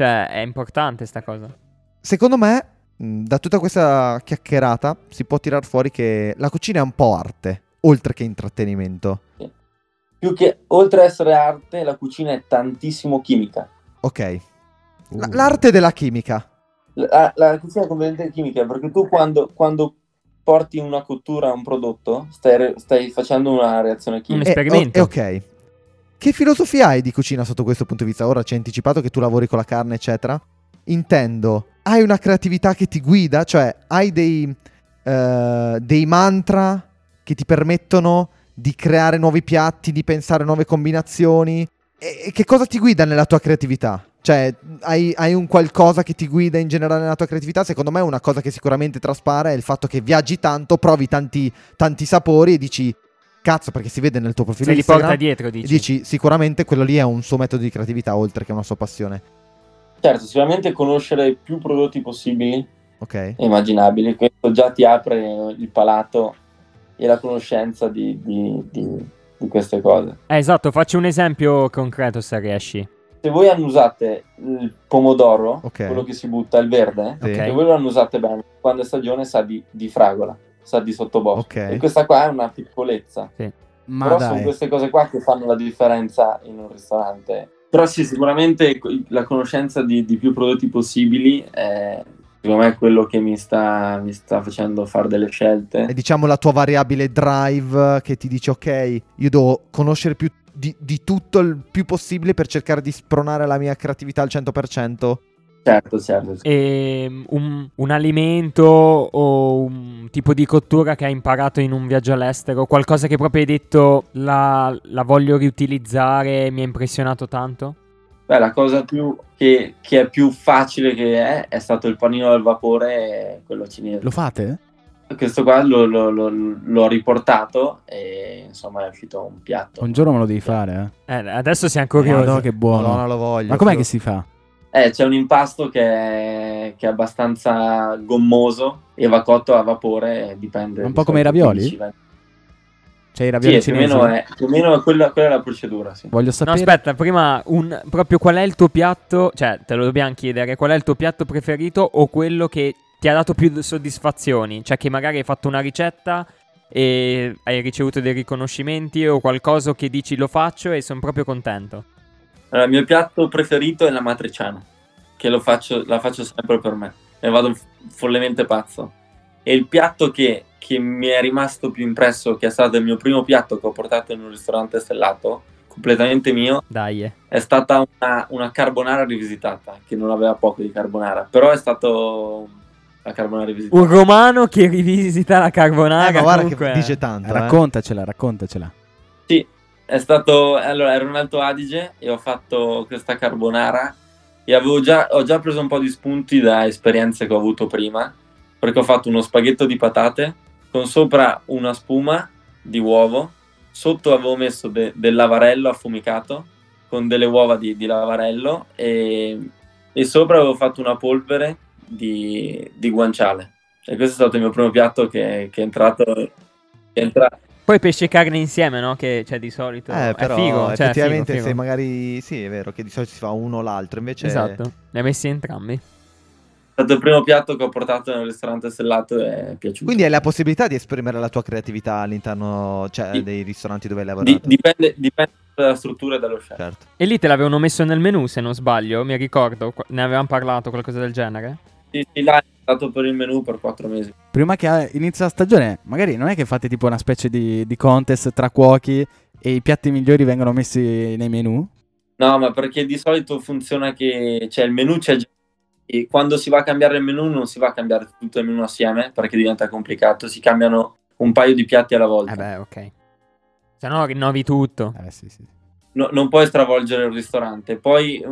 cioè, è importante sta cosa. Secondo me, da tutta questa chiacchierata, si può tirar fuori che la cucina è un po' arte, oltre che intrattenimento. Più che oltre a essere arte, la cucina è tantissimo chimica. Ok. La- Uh. l'arte della chimica. La, la cucina è completamente chimica perché tu quando, quando porti una cottura a un prodotto stai, re- stai facendo una reazione Un chimica. Eh, esperimento. o- eh, ok. Che filosofia hai di cucina sotto questo punto di vista? Ora ci hai anticipato che tu lavori con la carne, eccetera. Intendo, hai una creatività che ti guida? Cioè, hai dei, eh, dei mantra che ti permettono di creare nuovi piatti, di pensare nuove combinazioni? E, e che cosa ti guida nella tua creatività? Cioè, hai, hai, un qualcosa che ti guida in generale nella tua creatività? Secondo me una cosa che sicuramente traspare è il fatto che viaggi tanto, provi tanti, tanti sapori e dici, cazzo, perché si vede nel tuo profilo Se li porta dietro, dici. dici, sicuramente quello lì è un suo metodo di creatività, oltre che una sua passione. Certo, sicuramente conoscere più prodotti possibili Ok? e immaginabili, questo già ti apre il palato e la conoscenza di, di- di- di queste cose. Eh, esatto, facci un esempio concreto se riesci. Se voi annusate il pomodoro, Ok. quello che si butta, il verde, Sì. Ok. se voi lo annusate bene, quando è stagione sa di, di fragola, sa di sottobosco. Ok. E questa qua è una piccolezza. Ma Però sono dai. queste cose qua che fanno la differenza in un ristorante. Però sì, sicuramente la conoscenza di, di più prodotti possibili è secondo me quello che mi sta, mi sta facendo fare delle scelte. È diciamo la tua variabile drive che ti dice ok, io devo conoscere più di, di tutto il più possibile per cercare di spronare la mia creatività al 100%. Certo, certo. E mm, un, un alimento o un tipo di cottura che hai imparato in un viaggio all'estero, qualcosa che proprio hai detto la, la voglio riutilizzare, mi ha impressionato tanto? Beh, la cosa più che, che è più facile che è è stato il panino al vapore, quello cinese. Lo fate? Questo qua l'ho, l'ho- l'ho- l'ho riportato e insomma è uscito un piatto. Un giorno me lo devi fare, eh. Eh, adesso siamo curiosi. Madonna, che buono. Madonna, lo voglio. Ma com'è Lo- che si fa? Eh, c'è un impasto che è, che è abbastanza gommoso e va cotto a vapore, dipende. Un po' come i ravioli? 15, 20. C'è i ravioli Sì, più o cinesi? meno è, più o meno quella, quella è la procedura, sì. Voglio No, sapere. aspetta, prima un, proprio qual è il tuo piatto, cioè te lo dobbiamo chiedere, qual è il tuo piatto preferito o quello che ti ha dato più soddisfazioni? Cioè che magari hai fatto una ricetta e hai ricevuto dei riconoscimenti o qualcosa che dici lo faccio e sono proprio contento. Allora, il mio piatto preferito è la matriciana, che lo faccio, la faccio sempre per me. Ne vado follemente pazzo. E il piatto che, che mi è rimasto più impresso, che è stato il mio primo piatto che ho portato in un ristorante stellato, completamente mio, Dai. eh. è stata una, una carbonara rivisitata, che non aveva poco di carbonara, però è stato la carbonara rivisitata. Un romano che rivisita la carbonara. Eh, ma guarda comunque, che dice tanto. eh. Raccontacela, raccontacela. Sì, è stato. Allora, ero in Alto Adige e ho fatto questa carbonara e già, ho già preso un po' di spunti da esperienze che ho avuto prima, perché ho fatto uno spaghetto di patate con sopra una spuma di uovo, sotto avevo messo de- del lavarello affumicato con delle uova di, di lavarello e, e sopra avevo fatto una polvere di, di guanciale. E questo è stato il mio primo piatto che, che è entrato. Che è entrato Poi pesce e carne insieme, no? Che c'è di solito. Eh, è però figo, cioè, è effettivamente figo, se figo. magari sì, è vero che di solito si fa uno o l'altro, invece Esatto, li hai messi entrambi. È stato il primo piatto che ho portato nel ristorante stellato e è piaciuto. Quindi hai la possibilità di esprimere la tua creatività all'interno cioè, Sì. dei ristoranti dove hai Di- lavorato. dipende, dipende dalla struttura e dallo chef. Certo. E lì te l'avevano messo nel menu, se non sbaglio, mi ricordo. Ne avevamo parlato, qualcosa del genere. Sì, sì, là è stato per il menù per quattro mesi. Prima che inizi la stagione, magari non è che fate tipo una specie di, di contest tra cuochi e i piatti migliori vengono messi nei menu? No, ma perché di solito funziona che c'è il menù c'è già e quando si va a cambiare il menù non si va a cambiare tutto il menù assieme perché diventa complicato, si cambiano un paio di piatti alla volta. Eh beh, ok. Se no rinnovi tutto. Eh sì, sì. No- non puoi stravolgere il ristorante. Poi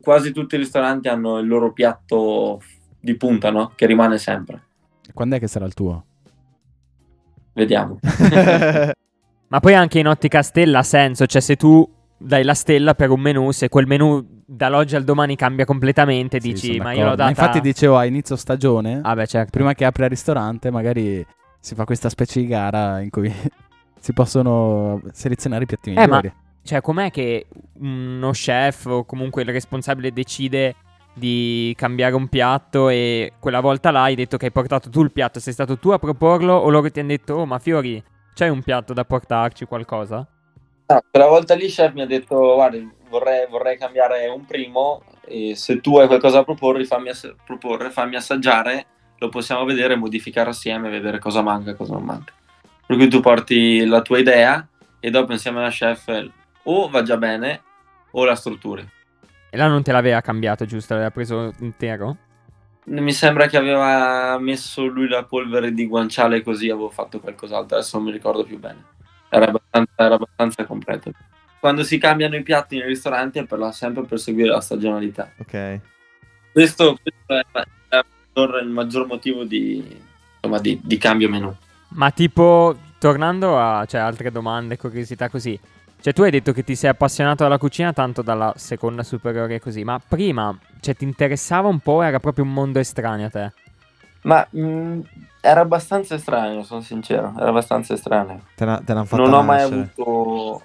quasi tutti i ristoranti hanno il loro piatto di punta, no? Che rimane sempre. Quando è che sarà il tuo? Vediamo. Ma poi anche in ottica stella ha senso, cioè se tu dai la stella per un menù, se quel menù dall'oggi al domani cambia completamente, Sì, dici ma io l'ho data... infatti dicevo a inizio stagione, Ah beh certo. prima che apra il ristorante, magari si fa questa specie di gara in cui si possono selezionare i piatti Eh, ma- migliori. Cioè com'è che uno chef o comunque il responsabile decide di cambiare un piatto e quella volta là hai detto che hai portato tu il piatto, sei stato tu a proporlo o loro ti hanno detto oh ma Fiori c'hai un piatto da portarci qualcosa? No, quella volta lì chef mi ha detto guarda vorrei, vorrei cambiare un primo e se tu hai qualcosa da proporre fammi, ass- proporre, fammi assaggiare lo possiamo vedere, modificare assieme vedere cosa manca e cosa non manca per cui tu porti la tua idea e dopo insieme alla chef o va già bene o la strutturi. E là non te l'aveva cambiato, giusto? L'aveva preso intero? Mi sembra che aveva messo lui la polvere di guanciale così avevo fatto qualcos'altro, adesso non mi ricordo più bene. Era abbastanza, era abbastanza completo. Quando si cambiano i piatti nei ristoranti è per la, sempre per seguire la stagionalità. Ok. Questo, questo è, è il maggior- il maggior motivo di, insomma, di, di cambio menù. Ma tipo, tornando a cioè, altre domande, curiosità così. Cioè, tu hai detto che ti sei appassionato alla cucina tanto dalla seconda superiore e così, ma prima, cioè, ti interessava un po'? Era proprio un mondo estraneo a te? Ma mh, era abbastanza estraneo, sono sincero, era abbastanza estraneo. Te, ne- te l'hanno fatta Non ho mai nascere. avuto...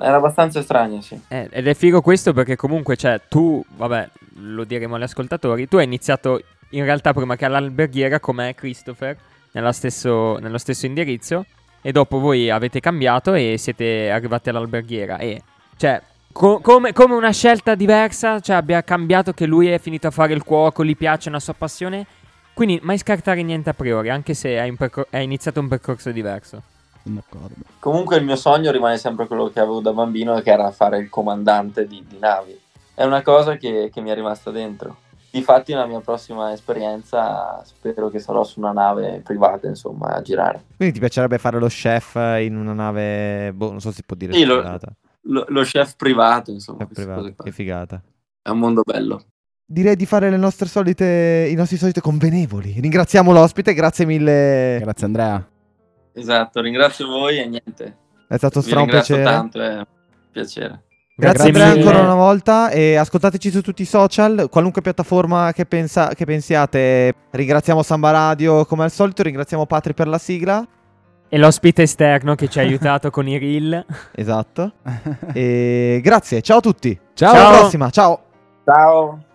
Era abbastanza estraneo, sì. Eh, ed è figo questo perché comunque, cioè, tu, vabbè, lo diremo agli ascoltatori, tu hai iniziato in realtà prima che all'alberghiera come Christopher, nella stesso- nello stesso indirizzo, e dopo voi avete cambiato e siete arrivati all'alberghiera. E, cioè, co- come, come una scelta diversa, cioè abbia cambiato che lui è finito a fare il cuoco, gli piace, è una sua passione. Quindi mai scartare niente a priori, anche se hai, un percor- hai iniziato un percorso diverso. Sono d'accordo. Comunque il mio sogno rimane sempre quello che avevo da bambino, che era fare il comandante di, di navi. È una cosa che, che mi è rimasta dentro. Difatti nella mia prossima esperienza spero che sarò su una nave privata, insomma, a girare. Quindi ti piacerebbe fare lo chef in una nave, boh, non so se si può dire Sì, lo- privata. Lo, lo chef privato, insomma, Chef queste privato, cose qua. che figata. È un mondo bello. Direi di fare le nostre solite, i nostri soliti convenevoli. Ringraziamo l'ospite, grazie mille. Grazie Andrea. Esatto, ringrazio voi e niente. È stato stra un ringrazio piacere. tanto, è un piacere. Grazie, Grazie mille. ancora una volta e ascoltateci su tutti i social, qualunque piattaforma che, pensa- che pensiate. Ringraziamo Samba Radio come al solito, ringraziamo Patri per la sigla. E l'ospite esterno che ci ha aiutato con i reel. Esatto. e grazie, ciao a tutti. Ciao. Alla prossima, ciao. Ciao.